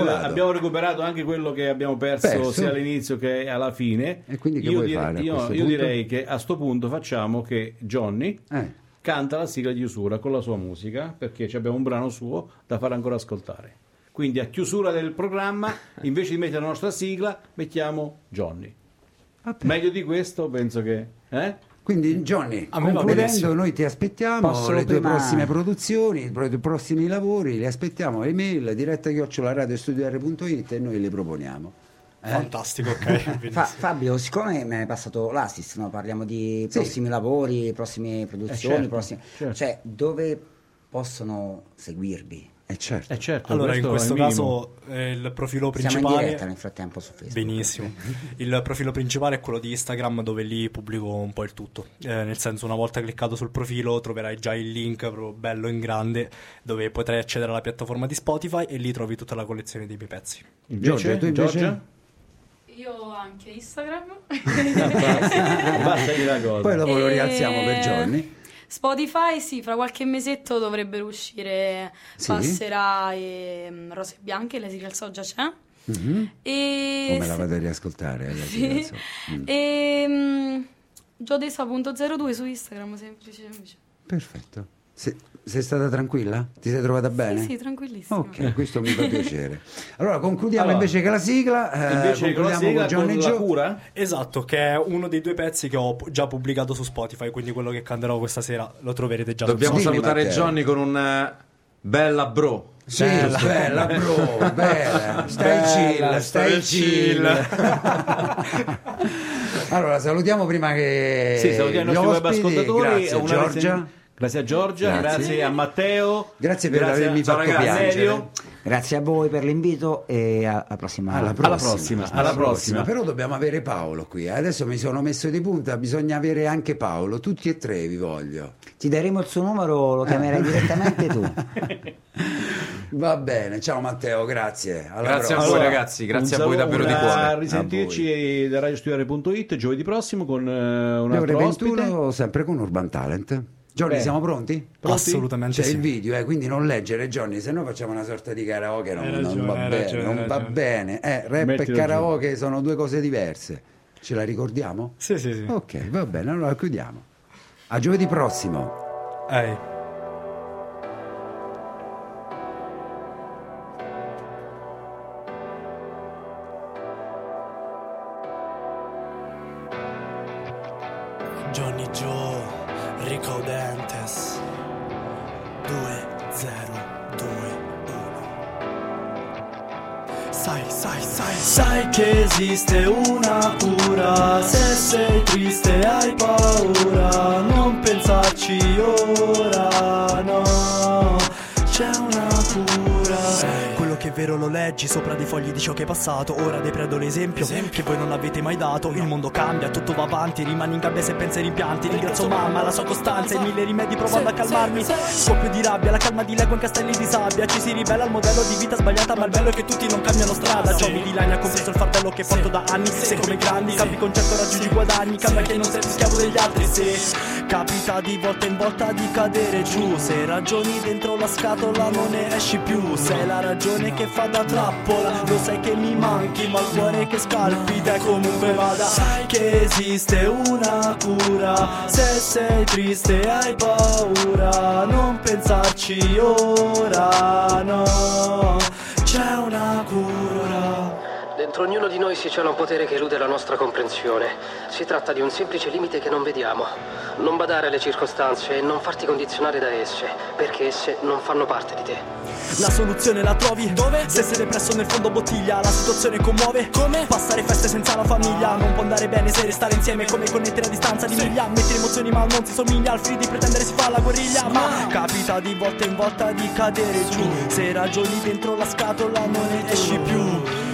abbiamo recuperato anche quello che abbiamo perso, Perso? sia all'inizio che alla fine. E quindi che io, vuoi dire- fare io- questo io direi che a sto punto facciamo che Johnny Eh. canta la sigla di chiusura con la sua musica perché abbiamo un brano suo da fare ancora ascoltare. Quindi a chiusura del programma, invece di mettere la nostra sigla, mettiamo Johnny. Meglio di questo, penso che... Eh? Quindi Johnny, concludendo, noi ti aspettiamo, Posso le tue prima- prossime produzioni, i pro- i prossimi lavori, li aspettiamo, email, diretta chiocciola.radiostudio.it e noi le proponiamo. Eh? Fantastico, ok. Fa-. Fabio, siccome mi hai passato l'assist, no? parliamo di Sì. prossimi lavori, prossime produzioni, certo, prossimi- certo. cioè dove possono seguirvi? Eh certo. Eh certo, Allora, in questo il minimo. caso eh, il profilo Siamo in principale diretta nel frattempo su Facebook. Benissimo. Il profilo principale è quello di Instagram dove lì pubblico un po' il tutto. Eh, nel senso, una volta cliccato sul profilo troverai già il link proprio bello in grande dove potrai accedere alla piattaforma di Spotify e lì trovi tutta la collezione dei miei pezzi. Invece, Giorgia, tu invece? Giorgia? Io ho anche Instagram. Basta dire la cosa. Poi dopo lo E- rialziamo per Johnny. Spotify, sì, fra qualche mesetto dovrebbero uscire Sì? Passerà e mm, Rose Bianche, la sigla già c'è. Mhm. E Come la vado a riascoltare? eh, Sì. Mm. E mm, Giodesa.02 su Instagram, semplice, semplice. Perfetto. Se- sei stata tranquilla? Ti sei trovata bene? Sì, sì, tranquillissimo. Ok, questo mi fa piacere. Allora, concludiamo Allora, invece che la sigla. eh, Invece con la concludiamo sigla con Johnny con la Joe. cura? Esatto, che è uno dei due pezzi che ho già pubblicato su Spotify, quindi quello che canterò questa sera lo troverete già Dobbiamo su Dimmi, salutare Matteo. Johnny con un eh, bella bro. Sì, bella, bro, bella. Stai Bella, chill, stai chill. allora, salutiamo prima che Sì, salutiamo i gli nostri web ospiti. ascoltatori. Grazie una Giorgia. resen- Grazie a Giorgia, Grazie. grazie, a Matteo. Grazie per grazie avermi a- fatto piangere. Grazie a voi per l'invito e a- alla prossima. Alla Alla prossima, prossima, alla prossima. Però dobbiamo avere Paolo qui. Adesso mi sono messo di punta, bisogna avere anche Paolo. Tutti e tre vi voglio. Ti daremo il suo numero, lo chiamerai direttamente tu. Va bene, ciao Matteo, grazie. Alla Grazie a prossima. voi ragazzi, grazie un a voi davvero di cuore. A risentirci da radiostudiare.it giovedì prossimo con eh, un altro ospite. 21 sempre con Urban Talent. Johnny, Bene. siamo pronti? Pronti? Assolutamente C'è sì. il video, eh, quindi non leggere Johnny, se no facciamo una sorta di karaoke, non, Hai non ragione, va bene, ragione, non va ragione. bene. Eh, rap e Mettilo karaoke sono due cose diverse. Ce la ricordiamo? Sì, sì, sì. Ok, va bene, allora chiudiamo. A giovedì prossimo. Ehi. Dentes 2021 Sai, sai, sai, sai che esiste una cura. Se sei triste e hai paura. Non pensarci ora, no. C'è una vero lo leggi sopra dei fogli di ciò che è passato. Ora dei prendo l'esempio che voi non avete mai dato. Il mondo cambia, tutto va avanti Rimani in gabbia se pensi ai rimpianti. Ringrazio mamma, la sua costanza e mille rimedi provando a calmarmi. Scoppio di rabbia, la calma di leggo in castelli di sabbia. Ci si ribella al modello di vita sbagliata Ma il bello è che tutti non cambiano strada. Ciò mi dilania, compreso il fardello che porto da anni. Se come grandi cambi concetto raggiungi guadagni. Cambia che non sei più schiavo degli altri. Se capita di volta in volta di cadere giù. Se ragioni dentro la scatola non ne esci più. Sei la ragione che fa da trappola Lo sai che mi manchi ma il cuore che scalpita e comunque vada. Sai che esiste una cura. Se sei triste e hai paura. Non pensarci ora no. C'è una cura Dentro ognuno di noi si cela un potere che elude la nostra comprensione. Si tratta di un semplice limite che non vediamo. Non badare alle circostanze e non farti condizionare da esse, perché esse non fanno parte di te. La soluzione la trovi dove? Se sei depresso nel fondo bottiglia, la situazione commuove. Come? Passare feste senza la famiglia. Non può andare bene se restare insieme come connettere a distanza di miglia. Mettere emozioni ma non si somiglia al free di pretendere si fa la guerriglia. Ma capita di volta in volta di cadere giù. Se ragioni dentro la scatola non ne esci più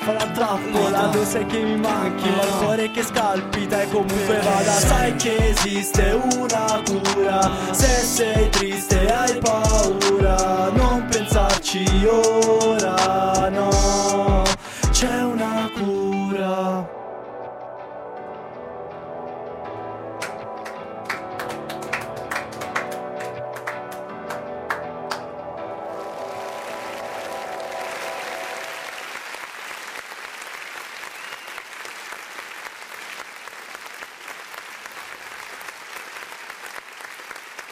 fa la trappola. Tu sai che mi manchi ma il cuore che scalpita e comunque vada. Sai che esiste una cura. Se sei triste e hai paura. Non pensarci ora no. C'è una cura.